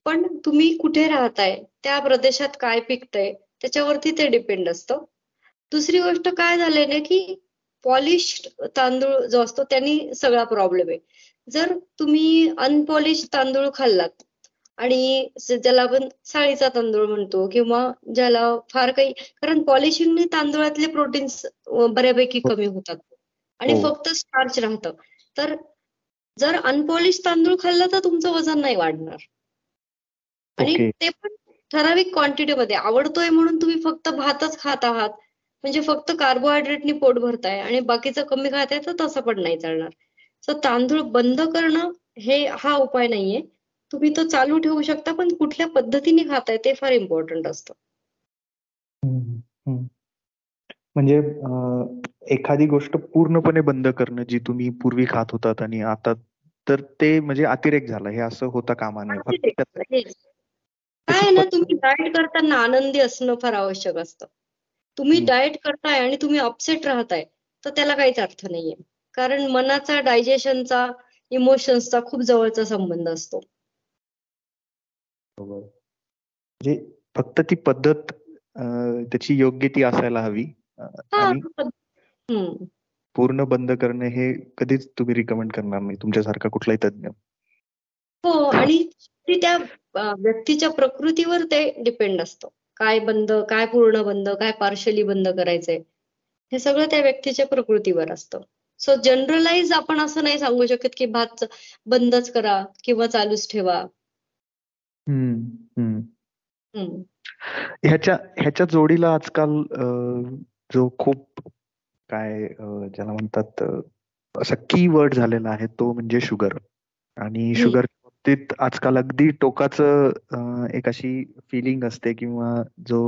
पण तुम्ही कुठे राहताय त्या प्रदेशात काय पिकतंय त्याच्यावरती ते डिपेंड असतं. दुसरी गोष्ट काय झालंय ना की पॉलिश तांदूळ जो असतो त्यांनी सगळा प्रॉब्लेम आहे. जर तुम्ही अनपॉलिश तांदूळ खाल्लात आणि ज्याला आपण साळीचा तांदूळ म्हणतो किंवा ज्याला फार काही कारण पॉलिशिंगने तांदूळातले प्रोटीन्स बऱ्यापैकी कमी होतात. आणि हो. फक्त स्टार्च राहतं. तर जर अनपॉलिश तांदूळ खाल्ला तर तुमचं वजन नाही वाढणार. आणि ते पण ठराविक क्वांटिटीमध्ये आवडतोय म्हणून तुम्ही फक्त भातच खात आहात. म्हणजे फक्त कार्बोहायड्रेटनी पोट भरताय आणि बाकीचं कमी खाताय तर तसं पण नाही चालणार. सो तांदूळ बंद करणं हे हा उपाय नाहीये. तुम्ही तो चालू ठेवू शकता पण कुठल्या पद्धतीने खाताय ते फार इम्पॉर्टंट असतं. म्हणजे एखादी गोष्ट पूर्णपणे बंद करणं जी तुम्ही पूर्वी खात होतात आणि आता तर ते म्हणजे अतिरेक झाला हे असं होता कामा नये. काय ना तुम्ही डाएट करताना आनंदी असणं फार आवश्यक असतं. तुम्ही डाएट करताय आणि तुम्ही अपसेट राहताय तर त्याला काहीच अर्थ नाहीये. कारण मनाचा डायजेशनचा इमोशन्सचा खूप जवळचा संबंध असतो. म्हणजे फक्त ती पद्धत त्याची योग्य ती असायला हवी. पूर्ण बंद करणे हे कधीच तुम्ही रिकमेंड करणार नाही तुमच्यासारखा कुठलाही तज्ञ हो आणि त्या व्यक्तीच्या प्रकृतीवर ते डिपेंड असतं. काय बंद काय पूर्ण बंद काय पार्शली बंद करायचंय? हे सगळं त्या व्यक्तीच्या प्रकृतीवर असतं. सो जनरलाइज आपण असं नाही सांगू शकत की भात बंदच करा किंवा चालूच ठेवा. ह्याच्या ह्याच्या जोडीला आजकाल जो खूप काय ज्याला म्हणतात असा की वर्ड झालेला आहे तो म्हणजे शुगर आणि शुगर बाबतीत आजकाल अगदी टोकाचं एक अशी फिलिंग असते किंवा जो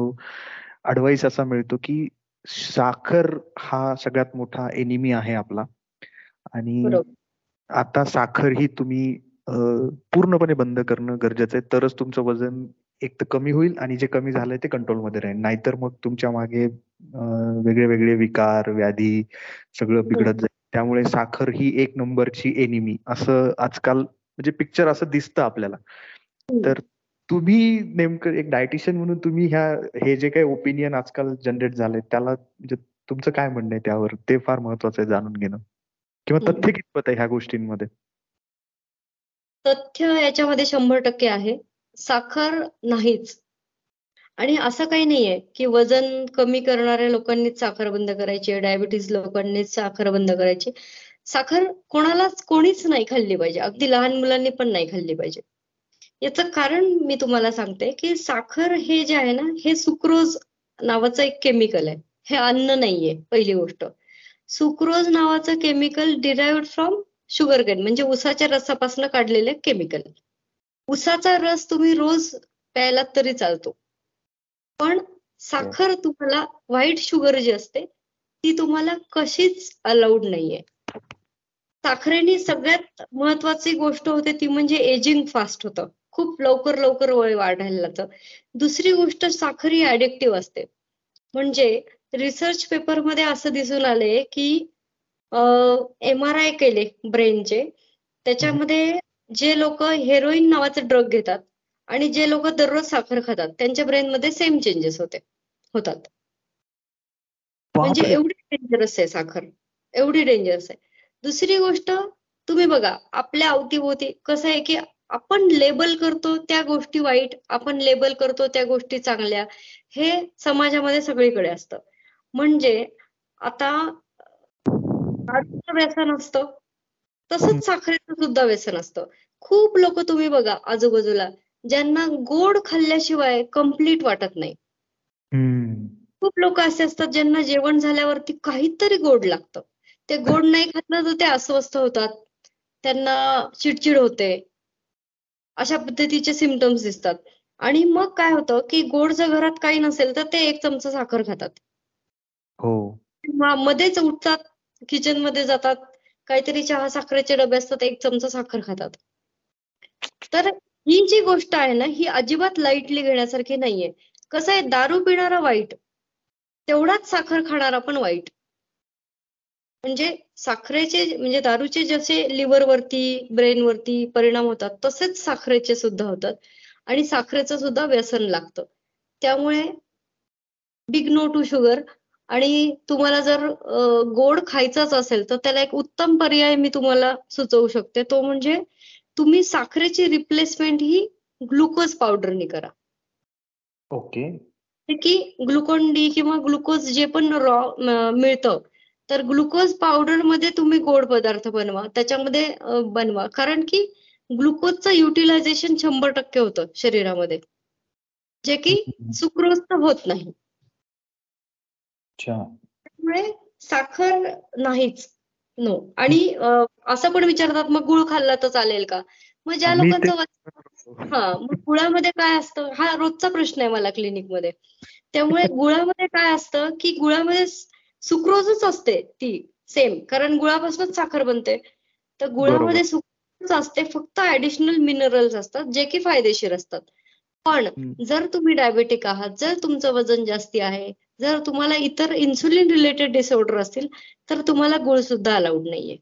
अडवाईस असा मिळतो की साखर हा सगळ्यात मोठा एनिमी आहे आपला. आणि आता साखर ही तुम्ही पूर्णपणे बंद करणं गरजेचं आहे. तरच तुमचं वजन एक तर कमी होईल आणि जे कमी झालंय ते कंट्रोलमध्ये राहील. नाहीतर मग तुमच्या मागे वेगळे वेगळे विकार व्याधी सगळं बिघडत जाईल. त्यामुळे साखर ही एक नंबरची एनिमी असं आजकाल म्हणजे पिक्चर असं दिसतं आपल्याला. तर तुम्ही नेमकं एक डायटिशियन म्हणून तुम्ही ह्या हे जे काही ओपिनियन आजकाल जनरेट झाले त्याला म्हणजे तुमचं काय म्हणणं आहे त्यावर? ते फार महत्वाचं आहे जाणून घेणं. किंवा तथ्य कितपत आहे ह्या गोष्टींमध्ये? तथ्य याच्यामध्ये शंभर टक्के आहे. साखर नाहीच. आणि असं काही नाहीये की वजन कमी करणाऱ्या लोकांनीच साखर बंद करायची डायबिटीज लोकांनीच साखर बंद करायची. साखर कोणालाच कोणीच नाही खाल्ली पाहिजे. अगदी लहान मुलांनी पण नाही खाल्ली पाहिजे. याचं कारण मी तुम्हाला सांगते की साखर हे जे आहे ना हे सुक्रोज नावाचं एक केमिकल आहे. हे अन्न नाहीये पहिली गोष्ट. सुक्रोज नावाचं chemical derived from sugar cane म्हणजे उसाच्या रसापासून काढलेले केमिकल उसाचा रस तुम्ही रोज प्यायला तरी चालतो. पण साखर तुम्हाला व्हाईट शुगर जी असते ती तुम्हाला कशीच अलाउड नाहीये. साखरेने सगळ्यात महत्वाची गोष्ट होते ती म्हणजे एजिंग फास्ट होतं. खूप लवकर लवकर वय वाढायला लागतं. दुसरी गोष्ट साखर ही ऍडिक्टिव्ह असते. म्हणजे रिसर्च पेपरमध्ये असं दिसून आले की एम आर आय केले ब्रेनचे त्याच्यामध्ये जे लोक हेरोईन नावाचे ड्रग घेतात आणि जे लोक दररोज साखर खातात त्यांच्या ब्रेनमध्ये सेम चेंजेस होते होतात. म्हणजे एवढी डेंजरस आहे साखर. एवढी डेंजरस आहे. दुसरी गोष्ट तुम्ही बघा आपल्या अवतीभोवती कसं आहे की आपण लेबल करतो त्या गोष्टी वाईट आपण लेबल करतो त्या गोष्टी चांगल्या हे समाजामध्ये सगळीकडे असतं. म्हणजे आता व्यसन असतं तसंच साखरेचं सुद्धा व्यसन असतं. खूप लोक तुम्ही बघा आजूबाजूला ज्यांना गोड खाल्ल्याशिवाय कंप्लीट वाटत नाही. खूप लोक असे असतात ज्यांना जेवण झाल्यावरती काहीतरी गोड लागतं. ते गोड नाही खातलं तर ते अस्वस्थ होतात. त्यांना चिडचिड होते. अशा पद्धतीचे सिमटम्स दिसतात. आणि मग काय होतं की गोड जर घरात काही नसेल तर ते एक चमचा साखर खातात. हो. मध्येच उठतात किचनमध्ये जातात. काहीतरी चहा साखरेचे डबे असतात एक चमचा साखर खातात. तर ही जी गोष्ट आहे ना ही अजिबात लाईटली घेण्यासारखी नाहीये. कसं आहे दारू पिणारा वाईट तेवढाच साखर खाणारा पण वाईट. म्हणजे साखरेचे म्हणजे दारूचे जसे लिव्हरवरती ब्रेनवरती परिणाम होतात तसेच साखरेचे सुद्धा होतात. आणि साखरेचं सुद्धा व्यसन लागतं. त्यामुळे बिग नो टू शुगर आणि तुम्हाला जर गोड खायचाच असेल तर त्याला एक उत्तम पर्याय मी तुम्हाला सुचवू शकते. तो म्हणजे तुम्ही साखरेची रिप्लेसमेंट ही ग्लुकोज पावडरनी करा. ओके. की ग्लुकोन डी किंवा ग्लुकोज जे पण रॉ मिळतं तर ग्लुकोज पावडरमध्ये तुम्ही गोड पदार्थ बनवा. त्याच्यामध्ये बनवा. कारण की ग्लुकोजचं युटिलायझेशन शंभर टक्के होतं शरीरामध्ये. जे की *laughs* सुक्रोज होत नाही. त्यामुळे साखर नाहीच. नो आणि असं पण विचारतात मग गुळ खाल्ला तर चालेल का? मग ज्या लोकांचं हा मग गुळामध्ये काय असतं? हा रोजचा प्रश्न आहे मला क्लिनिकमध्ये त्यामुळे गुळामध्ये काय असतं की गुळामध्ये सुक्रोजच असते ती सेम कारण गुळापासूनच साखर बनते. तर गुळामध्ये सुक्रोज असते फक्त ऍडिशनल मिनरल्स असतात जे की फायदेशीर असतात. पण जर तुम्ही डायबेटिक आहात जर तुमचं वजन जास्ती आहे जर तुम्हाला इतर इन्सुलिन रिलेटेड डिसऑर्डर असतील तर तुम्हाला गुळ सुद्धा अलाउड नाहीये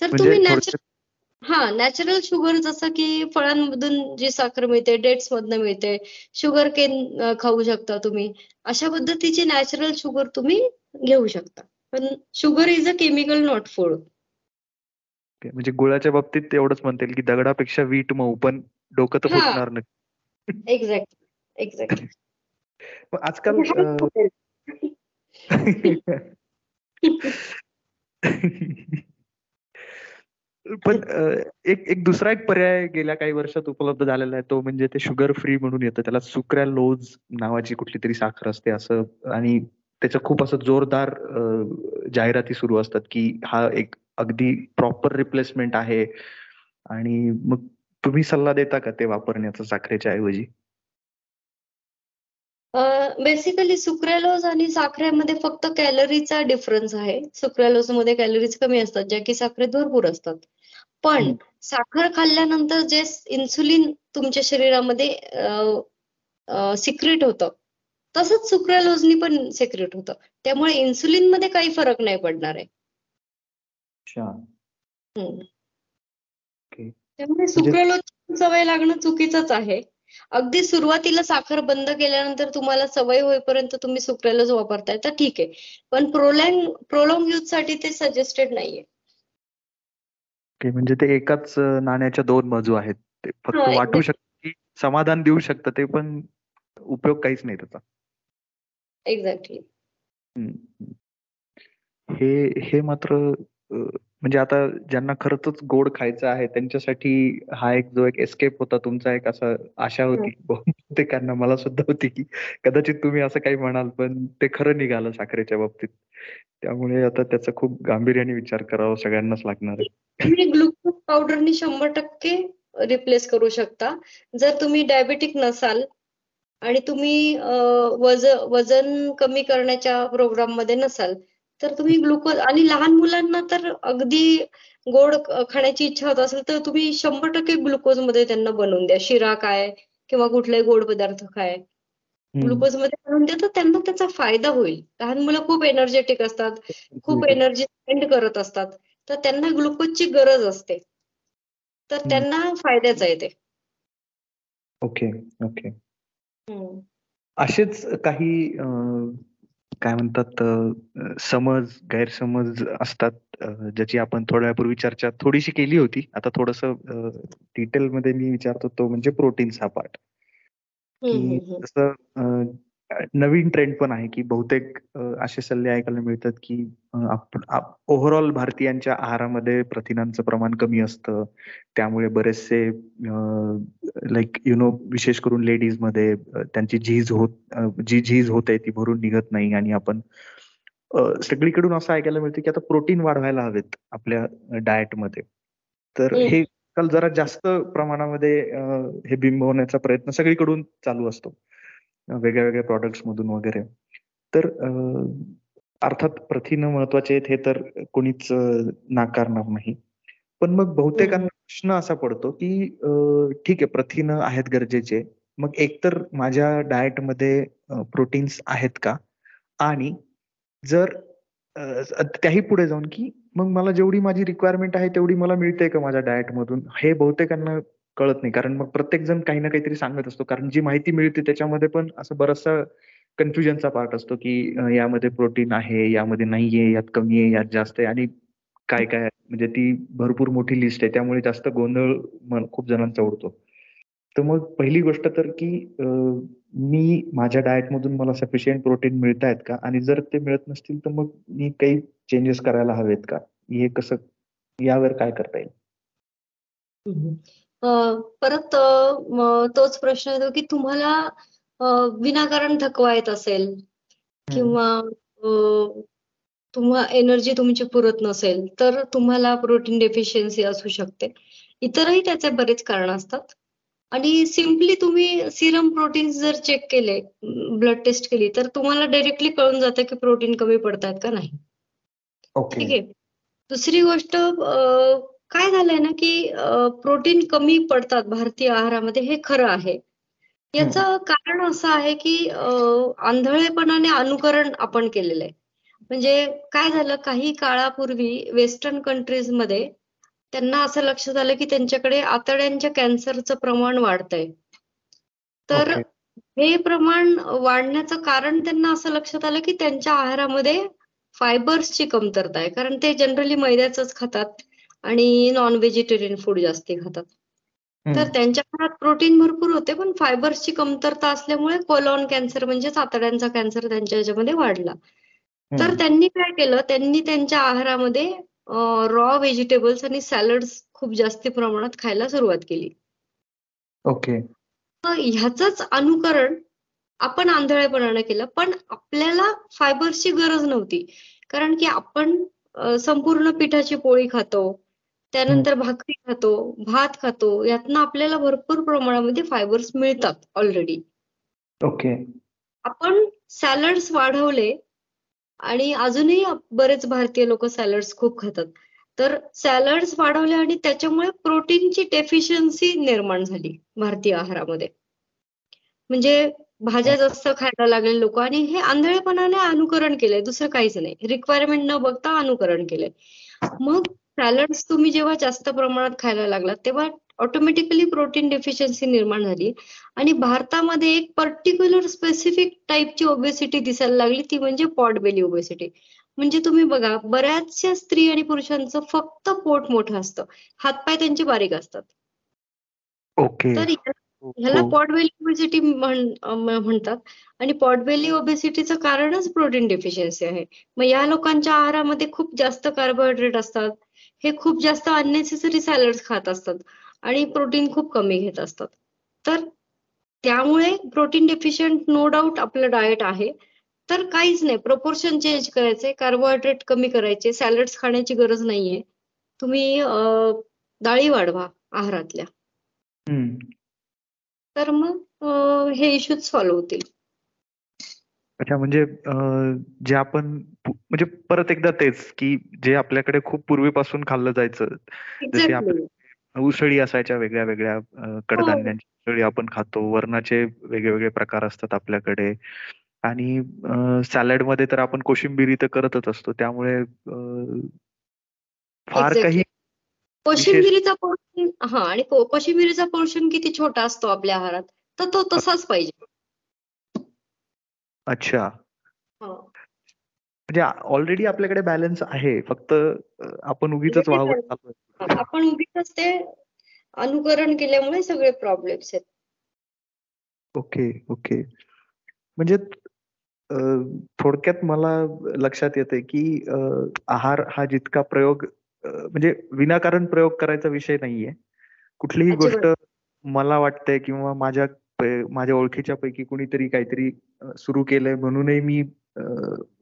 तर म्हणजे तुम्ही नॅचरल हा नॅचरल शुगर जसं की फळांमधून जी साखर मिळते डेट्स मधनं मिळते शुगर केन खाऊ शकता तुम्ही. अशा पद्धतीची नॅचरल शुगर तुम्ही घेऊ शकता. पण sugar is a chemical not food म्हणजे गुळाच्या बाबतीत एवढंच म्हणतील की दगडापेक्षा वीट मऊ पण डोकं तर फुटणार नाही. एक्झॅक्ट एक्झॅक्ट *laughs* आजकाल *laughs* *laughs* पण एक एक दुसरा एक पर्याय गेल्या काही वर्षात उपलब्ध झालेला आहे. तो म्हणजे ते शुगर फ्री म्हणून येतं. त्याला लोज नावाची कुठली तरी साखर असते असं. आणि त्याचं खूप असं जोरदार जाहिराती सुरू असतात की हा एक अगदी प्रॉपर रिप्लेसमेंट आहे. आणि मग तुम्ही सल्ला देता का ते वापरण्याचा साखरेच्या ऐवजी? बेसिकली सुक्रेलोज आणि साखरेमध्ये फक्त कॅलरीचा डिफरन्स आहे. सुक्रेलोजमध्ये कॅलरीज कमी असतात ज्या की साखरेत भरपूर असतात. पण साखर खाल्ल्यानंतर जे इन्सुलिन तुमच्या शरीरामध्ये सिक्रेट होतं. तसंच सुक्रेलोजनी पण सिक्रेट होतं. त्यामुळे इन्सुलिनमध्ये काही फरक नाही पडणार आहे. त्यामुळे सुक्रेलोज सवय लागणं चुकीचंच आहे. अगदी सुरुवातीला साखर बंद केल्यानंतर तुम्हाला सवय होईपर्यंत तुम्ही सुक्रेलोज वापरताय तर ठीक आहे. पण प्रोलँग प्रोलॉंग यूजसाठी ते सजेस्टेड नाहीये. म्हणजे ते एकाच नाण्याच्या दोन बाजू आहेत. ते फक्त वाटू शकत समाधान देऊ शकतं ते पण उपयोग काहीच नाही त्याचा. एक्झॅक्टली हे हे मात्र म्हणजे आता ज्यांना खरंच गोड खायचं आहे त्यांच्यासाठी हा एक जो एक एस्केप होता तुमचा एक असा आशा होती बहुतेकांना मला सुद्धा होती की कदाचित तुम्ही असं काही म्हणाल पण ते खरं निघालं साखरेच्या बाबतीत. त्यामुळे आता त्याचा खूप गांभीर्याने विचार करावा सगळ्यांनाच लागणार आहे. तुम्ही ग्लुकोज पावडरनी शंभर टक्के रिप्लेस करू शकता. जर तुम्ही डायबेटिक नसाल आणि तुम्ही वजन वजन कमी करण्याच्या प्रोग्राममध्ये नसाल तर तुम्ही ग्लुकोज आणि लहान मुलांना तर अगदी गोड खाण्याची इच्छा होत असेल तर तुम्ही शंभर टक्के ग्लुकोजमध्ये त्यांना बनवून द्या. शिरा काय किंवा कुठलाही गोड पदार्थ काय. ग्लुकोजमध्ये बनवून द्या तर त्यांना त्याचा फायदा होईल. लहान मुलं खूप एनर्जेटिक असतात खूप एनर्जी स्पेंड करत असतात. तर त्यांना ग्लुकोजची गरज असते. तर त्यांना फायद्याच आहे ते. Okay okay. असेच काही काय म्हणतात समज गैरसमज असतात ज्याची आपण थोड्या वेळापूर्वी चर्चा थोडीशी केली होती. आता थोडस डिटेल मध्ये मी विचारतो तो म्हणजे प्रोटीनचा पार्ट जसं नवीन ट्रेंड पण आहे की बहुतेक असे सल्ले ऐकायला मिळतात की ओव्हरऑल भारतीयांच्या आहारामध्ये प्रथिनांचं प्रमाण कमी असतं. त्यामुळे बरेचसे लाईक यु नो विशेष करून लेडीजमध्ये त्यांची झीज होत जी झीज होते ती भरून निघत नाही आणि आपण सगळीकडून असं ऐकायला मिळतं की आता प्रोटीन वाढवायला हवेत आपल्या डाएटमध्ये तर हे काल जरा जास्त प्रमाणामध्ये हे बिंबवण्याचा प्रयत्न सगळीकडून चालू असतो. वेगळ्या वेगळ्या प्रॉडक्ट्स मधून वगैरे. तर अर्थात प्रथिन महत्त्वाचे आहेत हे तर कोणीच नाकारणार नाही. पण मग बहुतेकांना प्रश्न असा पडतो की ठीक आहे प्रथिन आहेत गरजेचे. मग एकतर माझ्या डाएटमध्ये प्रोटीन्स आहेत का? आणि जर त्याही पुढे जाऊन की मग मला जेवढी माझी रिक्वायरमेंट आहे तेवढी मला मिळते का माझ्या डाएट मधून? हे बहुतेकांना कळत नाही. कारण मग प्रत्येक जण काही ना काहीतरी सांगत असतो. कारण जी माहिती मिळते त्याच्यामध्ये पण असं बरचसा कन्फ्युजनचा पार्ट असतो की यामध्ये प्रोटीन आहे यामध्ये नाहीये यात कमी आहे यात जास्त आहे आणि काय काय म्हणजे ती भरपूर मोठी लिस्ट आहे. त्यामुळे जास्त गोंधळ खूप जणांचा उडतो. तर मग पहिली गोष्ट तर की मी माझ्या डाएट मधून मला सफिशियंट प्रोटीन मिळत आहेत का? आणि जर ते मिळत नसतील तर मग मी काही चेंजेस करायला हवेत का? हे कसं यावर काय करता येईल? परत तोच प्रश्न येतो की तुम्हाला विनाकारण थकवा येत असेल किंवा तुम्हाला एनर्जी तुमची पुरत नसेल तर तुम्हाला प्रोटीन डेफिशियन्सी असू शकते. इतरही त्याचे बरेच कारण असतात. आणि सिम्पली तुम्ही सिरम प्रोटीन जर चेक केले ब्लड टेस्ट केली तर तुम्हाला डायरेक्टली कळून जातं की प्रोटीन कमी पडतायत का नाही. ठीक आहे? दुसरी गोष्ट काय झालंय ना की प्रोटीन कमी पडतात भारतीय आहारामध्ये हे खरं आहे. याचं कारण असं आहे की आंधळेपणाने अनुकरण आपण केलेलं आहे. म्हणजे काय झालं काही काळापूर्वी वेस्टर्न कंट्रीजमध्ये त्यांना असं लक्षात आलं की त्यांच्याकडे आतड्यांच्या कॅन्सरचं प्रमाण वाढतंय. तर हे प्रमाण वाढण्याचं कारण त्यांना असं लक्षात आलं की त्यांच्या आहारामध्ये फायबर्सची कमतरता आहे. कारण ते जनरली मैद्याच खातात. आणि नॉन व्हेजिटेरियन फूड जास्ती खातात. तर त्यांच्या घरात प्रोटीन भरपूर होते पण फायबर्सची कमतरता असल्यामुळे कोलॉन कॅन्सर म्हणजेच आतड्यांचा कॅन्सर त्यांच्या ह्याच्यामध्ये वाढला. तर त्यांनी काय केलं त्यांनी त्यांच्या आहारामध्ये रॉ व्हेजिटेबल्स आणि सॅलड्स खूप जास्ती प्रमाणात खायला सुरुवात केली. ओके. ह्याच अनुकरण आपण आंधळेपणाने केलं पण आपल्याला फायबर्सची गरज नव्हती. कारण की आपण संपूर्ण पिठाची पोळी खातो त्यानंतर भाकरी खातो भात खातो यातनं आपल्याला भरपूर प्रमाणामध्ये फायबर्स मिळतात ऑलरेडी ओके आपण सॅलड्स वाढवले आणि अजूनही बरेच भारतीय लोक सॅलड्स खूप खातात. तर सॅलड्स वाढवले आणि त्याच्यामुळे प्रोटीनची डेफिशियन्सी निर्माण झाली भारतीय आहारामध्ये. म्हणजे भाज्या जास्त खायला लागले लोक आणि हे आंधळेपणाने अनुकरण केलंय दुसरं काहीच नाही. रिक्वायरमेंट न बघता अनुकरण केलंय. मग सॅलड्स तुम्ही जेव्हा जास्त प्रमाणात खायला लागलात तेव्हा ऑटोमॅटिकली प्रोटीन डेफिशियन्सी निर्माण झाली. आणि भारतामध्ये एक पर्टिक्युलर स्पेसिफिक टाईपची ओबेसिटी दिसायला लागली ती म्हणजे पॉट बेली ओबेसिटी म्हणजे तुम्ही बघा बऱ्याचशा स्त्री आणि पुरुषांचं फक्त पोट मोठं असतं. हातपाय त्यांचे बारीक असतात. तर ह्याला पॉटबेली ओबेसिटी म्हणतात. आणि पॉटबेली ओबेसिटीचं कारणच प्रोटीन डेफिशियन्सी आहे. मग या लोकांच्या आहारामध्ये खूप जास्त कार्बोहायड्रेट असतात. हे खूप जास्त अननेसेसरी सॅलड खात असतात आणि प्रोटीन खूप कमी घेत असतात. तर त्यामुळे प्रोटीन डेफिशियंट नो डाऊट आपलं डाएट आहे. तर काहीच नाही प्रपोर्शन चेंज करायचे कार्बोहायड्रेट कमी करायचे सॅलड्स खाण्याची गरज नाहीये. तुम्ही डाळी वाढवा आहारातल्या. तर मग हे इश्यूज सॉल्व्ह होतील. अच्छा म्हणजे जे आपण म्हणजे परत एकदा तेच की जे आपल्याकडे खूप पूर्वीपासून खाल्लं जायचं जसे आपल्या उसळी असायच्या वेगळ्या वेगळ्या कडधान्यांची हो. उसळी आपण खातो वरणाचे वेगळे वेगळे प्रकार असतात आपल्याकडे आणि सॅलडमध्ये तर आपण कोशिंबिरी तर करतच असतो त्यामुळे फार काही कोशिंबिरीचा पोर्शन हा आणि कोशिंबिरीचा पोर्शन किती छोटा असतो आपल्या आहारात तर तो तसाच पाहिजे. अच्छा. हो. म्हणजे ऑलरेडी आपल्याकडे बॅलन्स आहे फक्त आपण उगीच वाहवत आपण उगीच ते अनुकरण केल्यामुळे सगळे प्रॉब्लेम्स आहेत. Okay okay. म्हणजे थोडक्यात मला लक्षात येते की आहार हा जितका प्रयोग म्हणजे विनाकारण प्रयोग करायचा विषय नाहीये. कुठलीही गोष्ट मला वाटते किंवा माझ्या माझ्या ओळखीच्या पैकी कुणीतरी काहीतरी सुरू केलंय म्हणूनही मी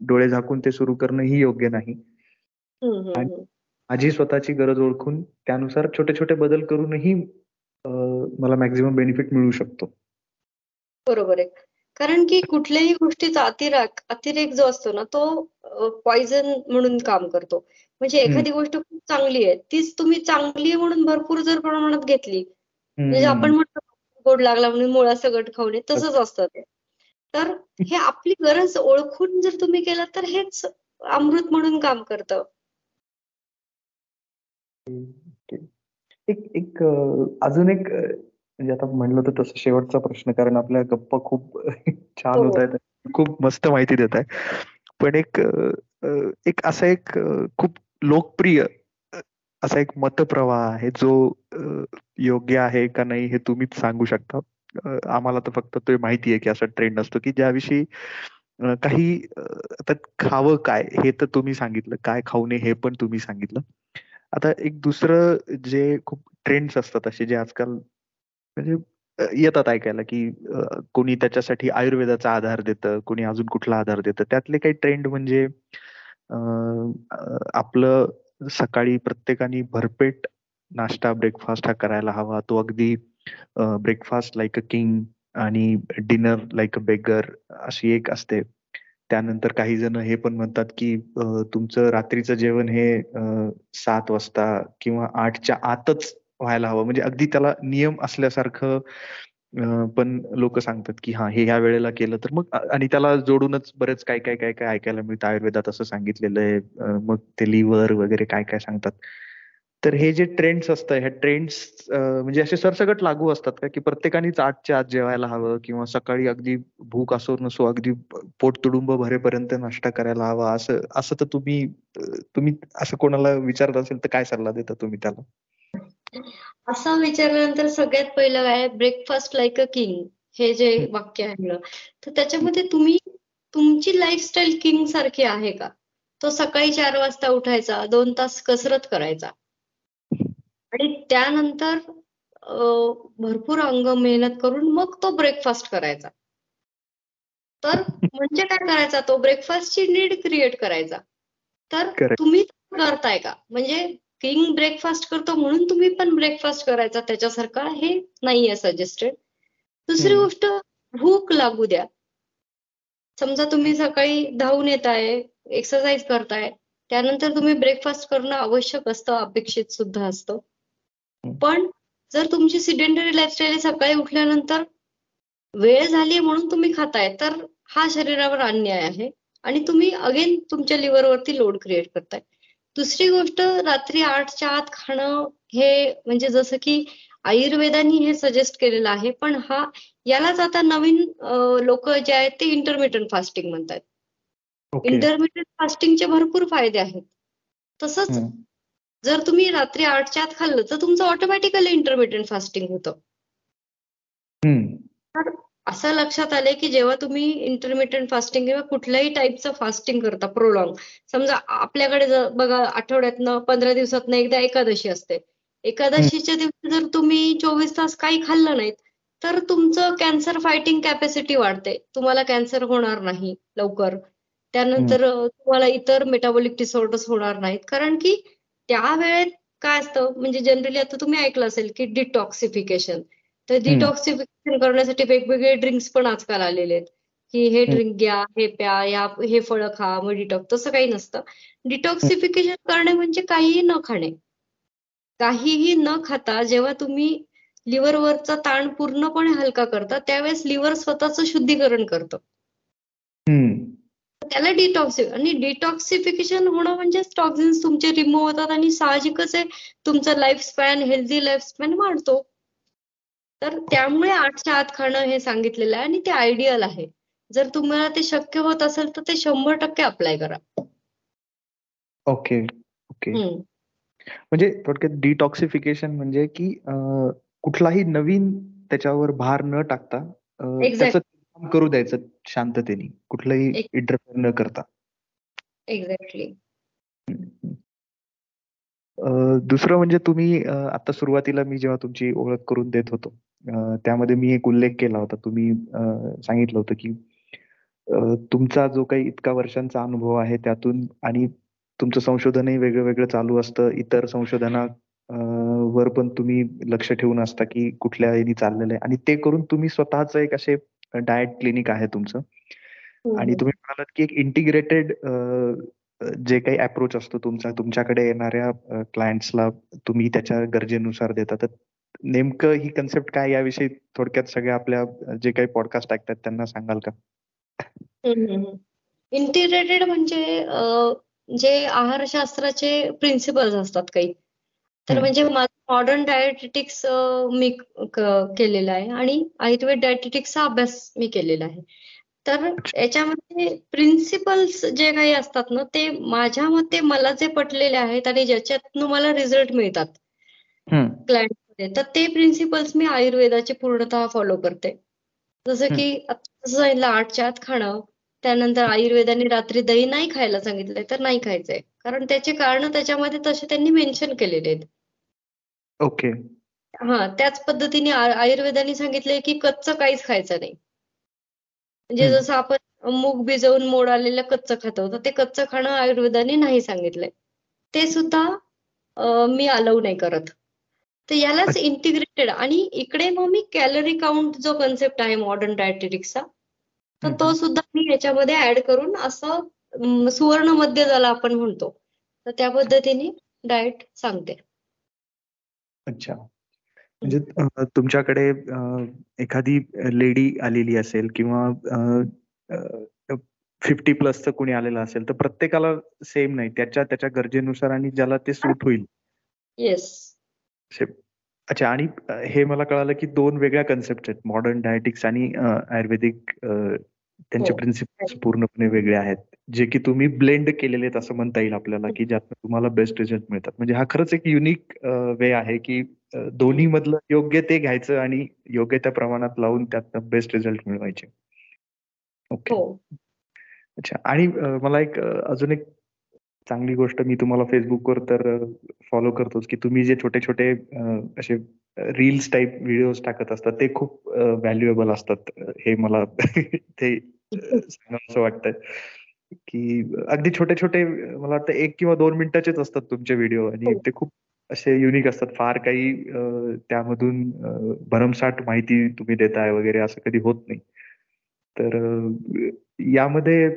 डोळे झाकून ते सुरू करणं ही योग्य नाही. माझी स्वतःची गरज ओळखून त्यानुसार छोटे छोटे बदल करूनही मला मॅक्झिमम बेनिफिट मिळू शकतो. बरोबर आहे. कारण की कुठल्याही गोष्टीचा अतिरेक अतिरेक जो असतो ना तो पॉइझन म्हणून काम करतो. म्हणजे एखादी गोष्ट खूप चांगली आहे तीच तुम्ही चांगली आहे म्हणून भरपूर जर प्रमाणात घेतली म्हणजे आपण म्हणतो गोड लागला म्हणून मुळा सगट खावणे तसंच असतं ते. तर हे आपली गरज ओळखून जर तुम्ही केलं तर हेच अमृत म्हणून काम करतं. एक एक अजून एक म्हणजे आता म्हणलं तर तसं शेवटचा प्रश्न कारण आपल्या गप्पा खूप *laughs* छान होत आहेत हो. खूप मस्त माहिती देत आहे पण एक एक असा एक खूप लोकप्रिय असा एक मतप्रवाह आहे जो योग्य आहे का नाही हे तुम्हीच सांगू शकता. आम्हाला तर फक्त ते माहिती आहे की असा ट्रेंड असतो की ज्याविषयी काही आता खावं काय हे तर तुम्ही सांगितलं काय खाऊ नये हे पण तुम्ही सांगितलं. आता एक दुसरं जे खूप ट्रेंड्स असतात असे जे आजकाल म्हणजे येतात ऐकायला की कोणी त्याच्यासाठी आयुर्वेदाचा आधार देतं कोणी अजून कुठला आधार देतं. त्यातले काही ट्रेंड म्हणजे आपलं सकाळी प्रत्येकाने भरपेट नाश्ता ब्रेकफास्ट हा करायला हवा. तो अगदी ब्रेकफास्ट लाईक अ किंग आणि डिनर लाईक अ बेगर अशी एक असते. त्यानंतर काही जण हे पण म्हणतात की तुमचं रात्रीचं जेवण हे सात वाजता किंवा आठच्या आतच व्हायला हवं. म्हणजे अगदी त्याला नियम असल्यासारखं पण लोक सांगतात की हा हे ह्या वेळेला केलं तर मग आणि त्याला जोडूनच बरेच काय काय काय काय ऐकायला मिळतं. आयुर्वेदात असं सांगितलेलं आहे. मग ते लिव्हर वगैरे काय काय सांगतात. तर हे जे ट्रेंड्स असतात ह्या ट्रेंड्स म्हणजे असे सरसकट लागू असतात का? की प्रत्येकानेच आजच्या आज जेवायला हवं किंवा सकाळी अगदी भूक असो नसो अगदी पोट तुडुंब भरेपर्यंत नाश्ता करायला हवा असं असं तर तुम्ही तुम्ही असं कोणाला विचारत असेल तर काय सल्ला देता तुम्ही त्याला? असं विचारल्यानंतर सगळ्यात पहिलं काय? ब्रेकफास्ट लाईक अ किंग हे जे वाक्य आहे तर त्याच्यामध्ये तुम्ही तुमची लाईफस्टाईल किंग सारखी आहे का? तो सकाळी चार वाजता उठायचा दोन तास कसरत करायचा. आणि त्यानंतर भरपूर अंग मेहनत करून मग तो ब्रेकफास्ट करायचा. तर म्हणजे काय करायचा? तो ब्रेकफास्टची नीड क्रिएट करायचा. तर तुम्ही करताय का? म्हणजे किंग ब्रेकफास्ट करतो म्हणून तुम्ही पण ब्रेकफास्ट करायचा त्याच्यासारखा हे नाहीये सजेस्टेड दुसरी गोष्ट भूक लागू द्या. समजा तुम्ही सकाळी धावून येताय एक्सरसाइज करताय त्यानंतर तुम्ही ब्रेकफास्ट करणं आवश्यक असतं अपेक्षित सुद्धा असतं. पण जर तुमची सिडेंटरी लाईफस्टाईल सकाळी उठल्यानंतर वेळ झाली म्हणून तुम्ही खाताय तर हा शरीरावर अन्याय आहे. आणि तुम्ही अगेन तुमच्या लिव्हरवरती लोड क्रिएट करताय. दुसरी गोष्ट रात्री आठच्या आत खाणं हे म्हणजे जसं की आयुर्वेदानी हे सजेस्ट केलेलं आहे पण हा यालाच आता नवीन लोक जे आहेत ते इंटरमिडियंट फास्टिंग म्हणतात. इंटरमिडियंट फास्टिंगचे भरपूर फायदे आहेत. तसंच जर तुम्ही रात्री आठच्या आत खाल्लं तर तुमचं ऑटोमॅटिकली इंटरमिडियंट फास्टिंग होतं. असं लक्षात आलंय की जेव्हा तुम्ही इंटरमिडियंट फास्टिंग किंवा कुठल्याही टाईपचं फास्टिंग करता प्रोलॉंग समजा आपल्याकडे बघा आठवड्यातनं पंधरा दिवसातनं एकदा एकादशी असते. एकादशीच्या दिवशी जर तुम्ही चोवीस तास काही खाल्लं नाहीत तर तुमचं कॅन्सर फायटिंग कॅपॅसिटी वाढते. तुम्हाला कॅन्सर होणार नाही लवकर. त्यानंतर तुम्हाला इतर मेटाबॉलिक डिसऑर्डर्स होणार नाहीत. कारण की त्या वेळेत काय असतं म्हणजे जनरली आता तुम्ही ऐकलं असेल की डिटॉक्सिफिकेशन तर डिटॉक्सिफिकेशन करण्यासाठी वेगवेगळे ड्रिंक्स पण आजकाल आलेले आहेत. की हे ड्रिंक घ्या हे प्या या हे फळं खा मग डिटॉक्स तसं काही नसतं. डिटॉक्सिफिकेशन करणे म्हणजे काहीही न खाणे. काहीही न खाता जेव्हा तुम्ही लिव्हरवरचा ताण पूर्णपणे हलका करता त्यावेळेस लिव्हर स्वतःचं शुद्धीकरण करतं. त्याला डिटॉक्सि आणि डिटॉक्सिफिकेशन होणं म्हणजे टॉक्झिन्स तुमचे रिमूव्ह होतात आणि साहजिकच आहे तुमचं life span healthy life span वाढतो. तर त्यामुळे आठच्या आत खाणं हे सांगितलेलं आहे आणि ते आयडियल आहे. जर तुम्हाला ते शक्य होत असेल तर ते शंभर टक्के अप्लाय करा. ओके ओके म्हणजे थोडक्यात डिटॉक्सिफिकेशन म्हणजे की कुठलाही नवीन त्याच्यावर भार न टाकता काम करू द्यायचं शांततेने कुठलंही इंटरफेअर न करता. एक्झॅक्टली दुसरं म्हणजे तुम्ही आता सुरुवातीला मी जेव्हा तुमची ओळख करून देत होतो त्यामध्ये मी एक उल्लेख केला होता. तुम्ही सांगितलं होतं की तुमचा जो काही इतका वर्षांचा अनुभव आहे त्यातून आणि तुमचं संशोधनही वेगळं वेगळं चालू असतं. इतर संशोधना वर पण तुम्ही लक्ष ठेवून असता की कुठल्या यांनी चाललेलं आहे. आणि ते करून तुम्ही स्वतःच एक असे डाएट क्लिनिक आहे तुमचं. हो, आणि. तुम्ही म्हणालात की एक इंटिग्रेटेड जे काही अप्रोच असतो तुमचा तुमच्याकडे येणाऱ्या क्लायंट्सला तुम्ही त्याच्या गरजेनुसार देता. तर नेमकं ही कन्सेप्ट काय याविषयी थोडक्यात सगळ्या आपल्या जे काही पॉडकास्ट ऐकतात त्यांना सांगाल का? इंटिग्रेटेड म्हणजे जे आहारशास्त्राचे प्रिन्सिपल्स असतात काही. तर म्हणजे माझं मॉडर्न डायटेटिक्स मी केलेलं आहे आणि आयुर्वेद डायटेटिक्सचा अभ्यास मी केलेला आहे. तर याच्यामध्ये प्रिन्सिपल्स जे काही असतात ना ते माझ्या मते मला जे पटलेले आहेत आणि ज्याच्यातनं मला रिझल्ट मिळतात. क्लायंटमध्ये तर ते प्रिन्सिपल्स मी आयुर्वेदाचे पूर्णतः फॉलो करते. जसं की जसं सांगितलं आठच्या आत खाणं त्यानंतर आयुर्वेदाने रात्री दही नाही खायला सांगितलंय तर नाही खायचंय. कारण त्याचे कारण त्याच्यामध्ये तसे त्यांनी मेन्शन केलेले आहेत. ओके. हा त्याच पद्धतीने आयुर्वेदाने सांगितलंय की कच्च काहीच खायचं नाही. म्हणजे जसं आपण मूग भिजवून मोड आलेलं कच्च खातो तर ते कच्च खाणं आयुर्वेदाने नाही सांगितलंय. ते सुद्धा मी अलाव नाही करत. तर यालाच इंटिग्रेटेड आणि इकडे मग मी कॅलरी काउंट जो कन्सेप्ट आहे मॉडर्न डायटेटिक्सचा तर तो सुद्धा मी याच्यामध्ये ऍड करून असं सुवर्ण मध्य ज्याला आपण म्हणतो तर त्या पद्धतीने डाएट सांगते. अच्छा. म्हणजे तुमच्याकडे एखादी लेडी आलेली असेल किंवा फिफ्टी प्लसचं कुणी आलेलं असेल तर प्रत्येकाला सेम नाही. त्याच्या त्याच्या गरजेनुसार आणि ज्याला ते सूट होईल. येस अच्छा आणि हे मला कळालं की दोन वेगळ्या कन्सेप्ट आहेत मॉडर्न डायटिक्स आणि आयुर्वेदिक त्यांचे प्रिन्सिपल्स हो. पूर्णपणे वेगळे आहेत. जे की तुम्ही ब्लेंड केलेले आहेत असं म्हणता येईल आपल्याला की ज्यात तुम्हाला बेस्ट रिझल्ट मिळतात. म्हणजे हा खरंच एक युनिक वे आहे की दोन्ही मधलं योग्य ते घ्यायचं आणि योग्य त्या प्रमाणात लावून त्यात बेस्ट रिझल्ट मिळवायचे. ओके हो. अच्छा आणि मला एक अजून एक चांगली गोष्ट मी तुम्हाला फेसबुकवर तर फॉलो करतोच की तुम्ही जे छोटे छोटे असे रील्स टाईप व्हिडिओज टाकत असतात ते खूप व्हॅल्युएबल असतात. हे मला *laughs* ते असं वाटतंय की अगदी छोटे छोटे मला वाटतं एक किंवा दोन मिनिटाचेच असतात तुमचे व्हिडिओ आणि हो. ते खूप असे युनिक असतात. फार काही त्यामधून भरमसाठ माहिती तुम्ही देताय वगैरे असं कधी होत नाही. तर यामध्ये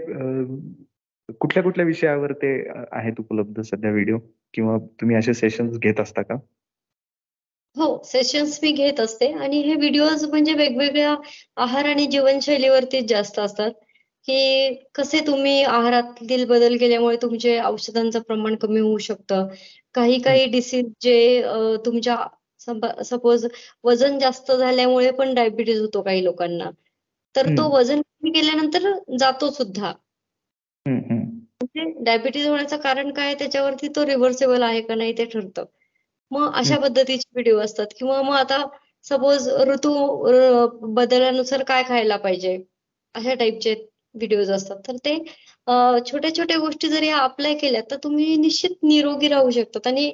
कुठल्या कुठल्या विषयावर ते आहेत उपलब्ध सध्या व्हिडिओ किंवा तुम्ही असे सेशन्स घेत असता का? हो सेशन्स मी घेत असते. आणि हे व्हिडिओज म्हणजे वेगवेगळ्या आहार आणि जीवनशैलीवरती जास्त असतात. की कसे तुम्ही आहारातील बदल केल्यामुळे तुमचे औषधांचं प्रमाण कमी होऊ शकतं. काही काही डिसीज जे तुमच्या सपोज वजन जास्त झाल्यामुळे पण डायबिटीज होतो काही लोकांना. तर तो वजन कमी केल्यानंतर जातो सुद्धा. म्हणजे डायबिटीज होण्याचं कारण काय? त्याच्यावरती तो रिव्हर्सेबल आहे का नाही ते ठरतं. मग अशा पद्धतीचे व्हिडिओ असतात. किंवा मग आता सपोज ऋतू बदलानुसार काय खायला पाहिजे? अशा टाईपचे व्हिडिओज असतात. तर ते छोट्या छोट्या गोष्टी जर अप्लाय केल्या तर तुम्ही निश्चित निरोगी राहू शकतात. आणि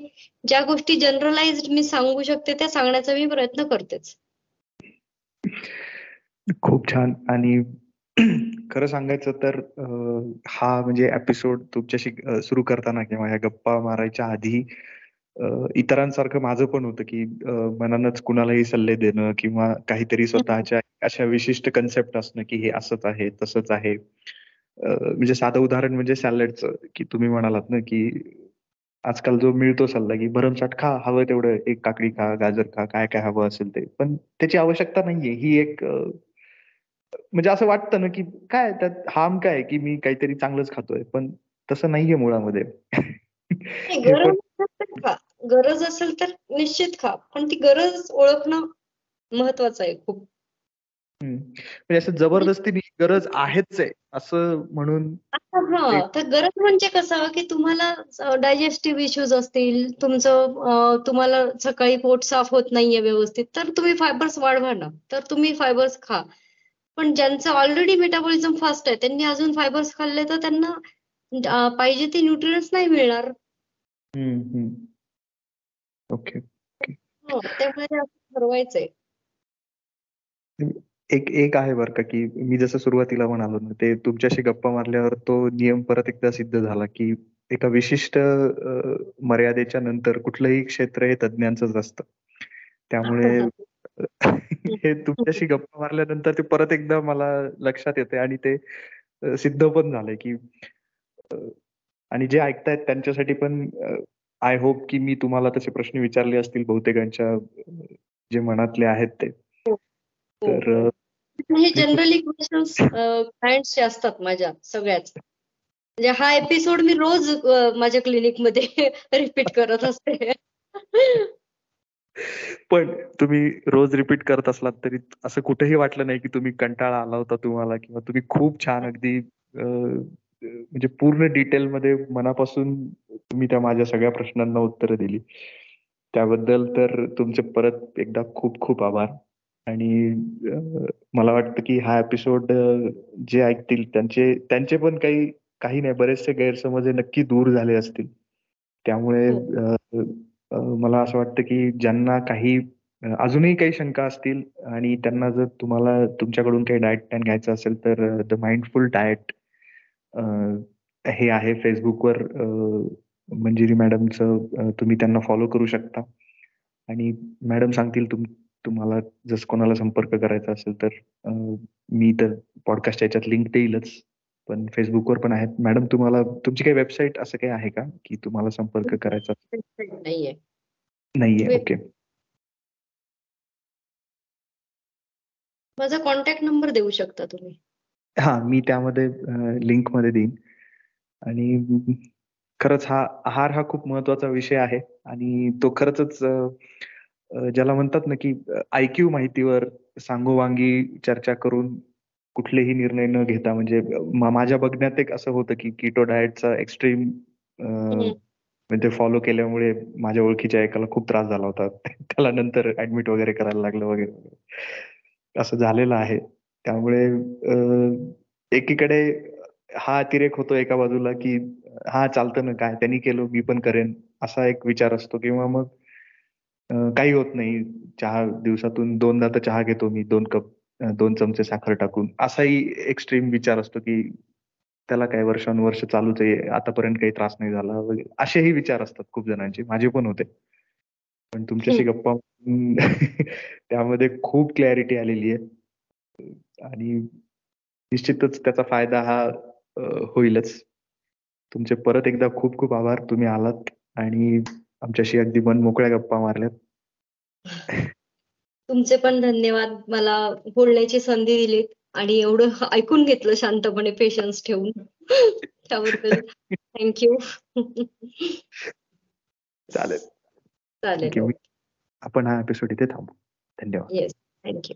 ज्या गोष्टी जनरलाइज मी सांगू शकते त्या सांगण्याचा मी प्रयत्न करतेच. खूप छान. आणि खरं सांगायचं तर हा म्हणजे एपिसोड तुमच्याशी सुरू करताना किंवा या गप्पा मारायच्या आधी इतरांसारखं माझं पण होतं की मनानच कुणालाही सल्ले देणं किंवा काहीतरी स्वतःच्या अशा विशिष्ट कन्सेप्ट असणं की हे असंच आहे तसंच आहे. म्हणजे साधं उदाहरण म्हणजे सॅलडचं की तुम्ही म्हणालात ना की आजकाल जो मिळतो सल्ला की भरमसाठ खा हवं तेवढं एक काकडी खा गाजर खा काय काय हवं असेल ते. पण त्याची आवश्यकता नाहीये. ही एक म्हणजे असं वाटतं ना की काय त्यात हार्म काय की मी काहीतरी चांगलंच खातोय पण तसं नाहीये मुळामध्ये. गरज असेल तर निश्चित खा. पण ती गरज ओळखणं महत्वाचं आहे खूप. म्हणजे असं जबरदस्ती गरज आहेच आहे असं म्हणून हा तर गरज म्हणजे कसं की तुम्हाला डायजेस्टिव्ह इश्यूज असतील तुमचं तुम्हाला सकाळी पोट साफ होत नाहीये व्यवस्थित तर तुम्ही फायबर्स वाढवा ना. तर तुम्ही फायबर्स खा. पण ज्यांचं ऑलरेडी मेटाबॉलिझम फास्ट आहे त्यांनी अजून फायबर्स खाल्ले तर त्यांना पाहिजे ते न्यूट्रियन्स नाही मिळणार. ओके हो, त्यामुळे ठरवायचंय. एक एक आहे बरं का की मी जसं सुरुवातीला म्हणालो ना ते तुमच्याशी गप्पा मारल्यावर तो नियम परत एकदा सिद्ध झाला की एका विशिष्ट मर्यादेच्या नंतर कुठलंही क्षेत्र हे तज्ञांचंच असतं. त्यामुळे *laughs* हे तुमच्याशी गप्पा मारल्यानंतर ते परत एकदा मला लक्षात येते आणि ते सिद्ध पण झालंय की आणि जे ऐकतायत त्यांच्यासाठी पण आय होप की मी तुम्हाला तसे प्रश्न विचारले असतील बहुतेकांच्या जे मनातले आहेत ते. हो. तर हे जनरली क्वेश्चन्स क्लायंट्सचे असतात माझ्या सगळ्याच म्हणजे हा एपिसोड मी रोज माझ्या क्लिनिकमध्ये *laughs* रिपीट करत असते. पण तुम्ही रोज रिपीट करत असलात तरी असं कुठेही वाटलं नाही की तुम्ही कंटाळा आला होता तुम्हाला किंवा तुम्ही खूप छान अगदी म्हणजे पूर्ण डिटेल मध्ये मनापासून तुम्ही त्या माझ्या सगळ्या प्रश्नांना उत्तरं दिली. त्याबद्दल तर तुमचे परत एकदा खूप खूप आभार. आणि मला वाटतं की हा एपिसोड जे ऐकतील त्यांचे त्यांचे पण काही काही नाही बरेचसे गैरसमज नक्की दूर झाले असतील. त्यामुळे हो. मला असं वाटतं की ज्यांना काही अजूनही काही शंका असतील आणि त्यांना जर तुम्हाला तुमच्याकडून काही डाएट प्लॅन घ्यायचं असेल तर द माइंडफुल डाएट हे आहे फेसबुकवर मंजिरी मॅडमचं तुम्ही त्यांना फॉलो करू शकता. आणि मॅडम सांगतील तुम तुम्हाला जस कोणाला संपर्क करायचा असेल तर मी तर पॉडकास्ट याच्यात लिंक देईलच. पण फेसबुकवर पण आहेत. मॅडम तुम्हाला तुमची काही वेबसाईट असं काही आहे का की तुम्हाला संपर्क करायचा नाहीये. नाहीये ओके माझा कॉन्टॅक्ट नंबर देऊ शकता तुम्ही? हा मी त्यामध्ये लिंकमध्ये देईन. आणि खरंच हा आहार हा खूप महत्त्वाचा विषय आहे. आणि तो खरंच ज्याला म्हणतात ना की आयक्यू माहितीवर सांगोवांगी चर्चा करून कुठलेही निर्णय न घेता म्हणजे माझ्या बघण्यात एक असं होतं की किटो डाएटचा एक्स्ट्रीम म्हणजे फॉलो केल्यामुळे माझ्या ओळखीच्या एकाला खूप त्रास झाला होता. *laughs* त्याला नंतर ऍडमिट वगैरे करायला लागलं वगैरे. असं झालेलं आहे. त्यामुळे एकीकडे हा अतिरेक होतो एका बाजूला की हा चालतं ना काय त्यांनी केलं मी पण करेन असा एक विचार असतो. किंवा मग काही होत नाही. चहा दिवसातून दोनदा तर चहा घेतो मी दोन कप. दोन चमचे साखर टाकून. असाही एक्स्ट्रीम विचार असतो की त्याला काही वर्षानुवर्ष चालूच आहे आतापर्यंत काही त्रास नाही झाला वगैरे. असेही विचार असतात खूप जणांचे. माझे पण होते. पण तुमच्याशी गप्पा *laughs* त्यामध्ये खूप क्लॅरिटी आलेली आहे. आणि निश्चितच त्याचा फायदा हा होईलच. तुमचे परत एकदा खूप खूप आभार. तुम्ही आलात आणि आमच्याशी अगदी मन मोकळ्या गप्पा मारल्यात. तुमचे पण धन्यवाद. मला बोलण्याची संधी दिली आणि एवढं ऐकून घेतलं शांतपणे पेशन्स ठेवून. *laughs* त्याबद्दल थँक्यू चालेल. चालेल. आपण हा एपिसोड इथे थांबू. धन्यवाद. Yes thank you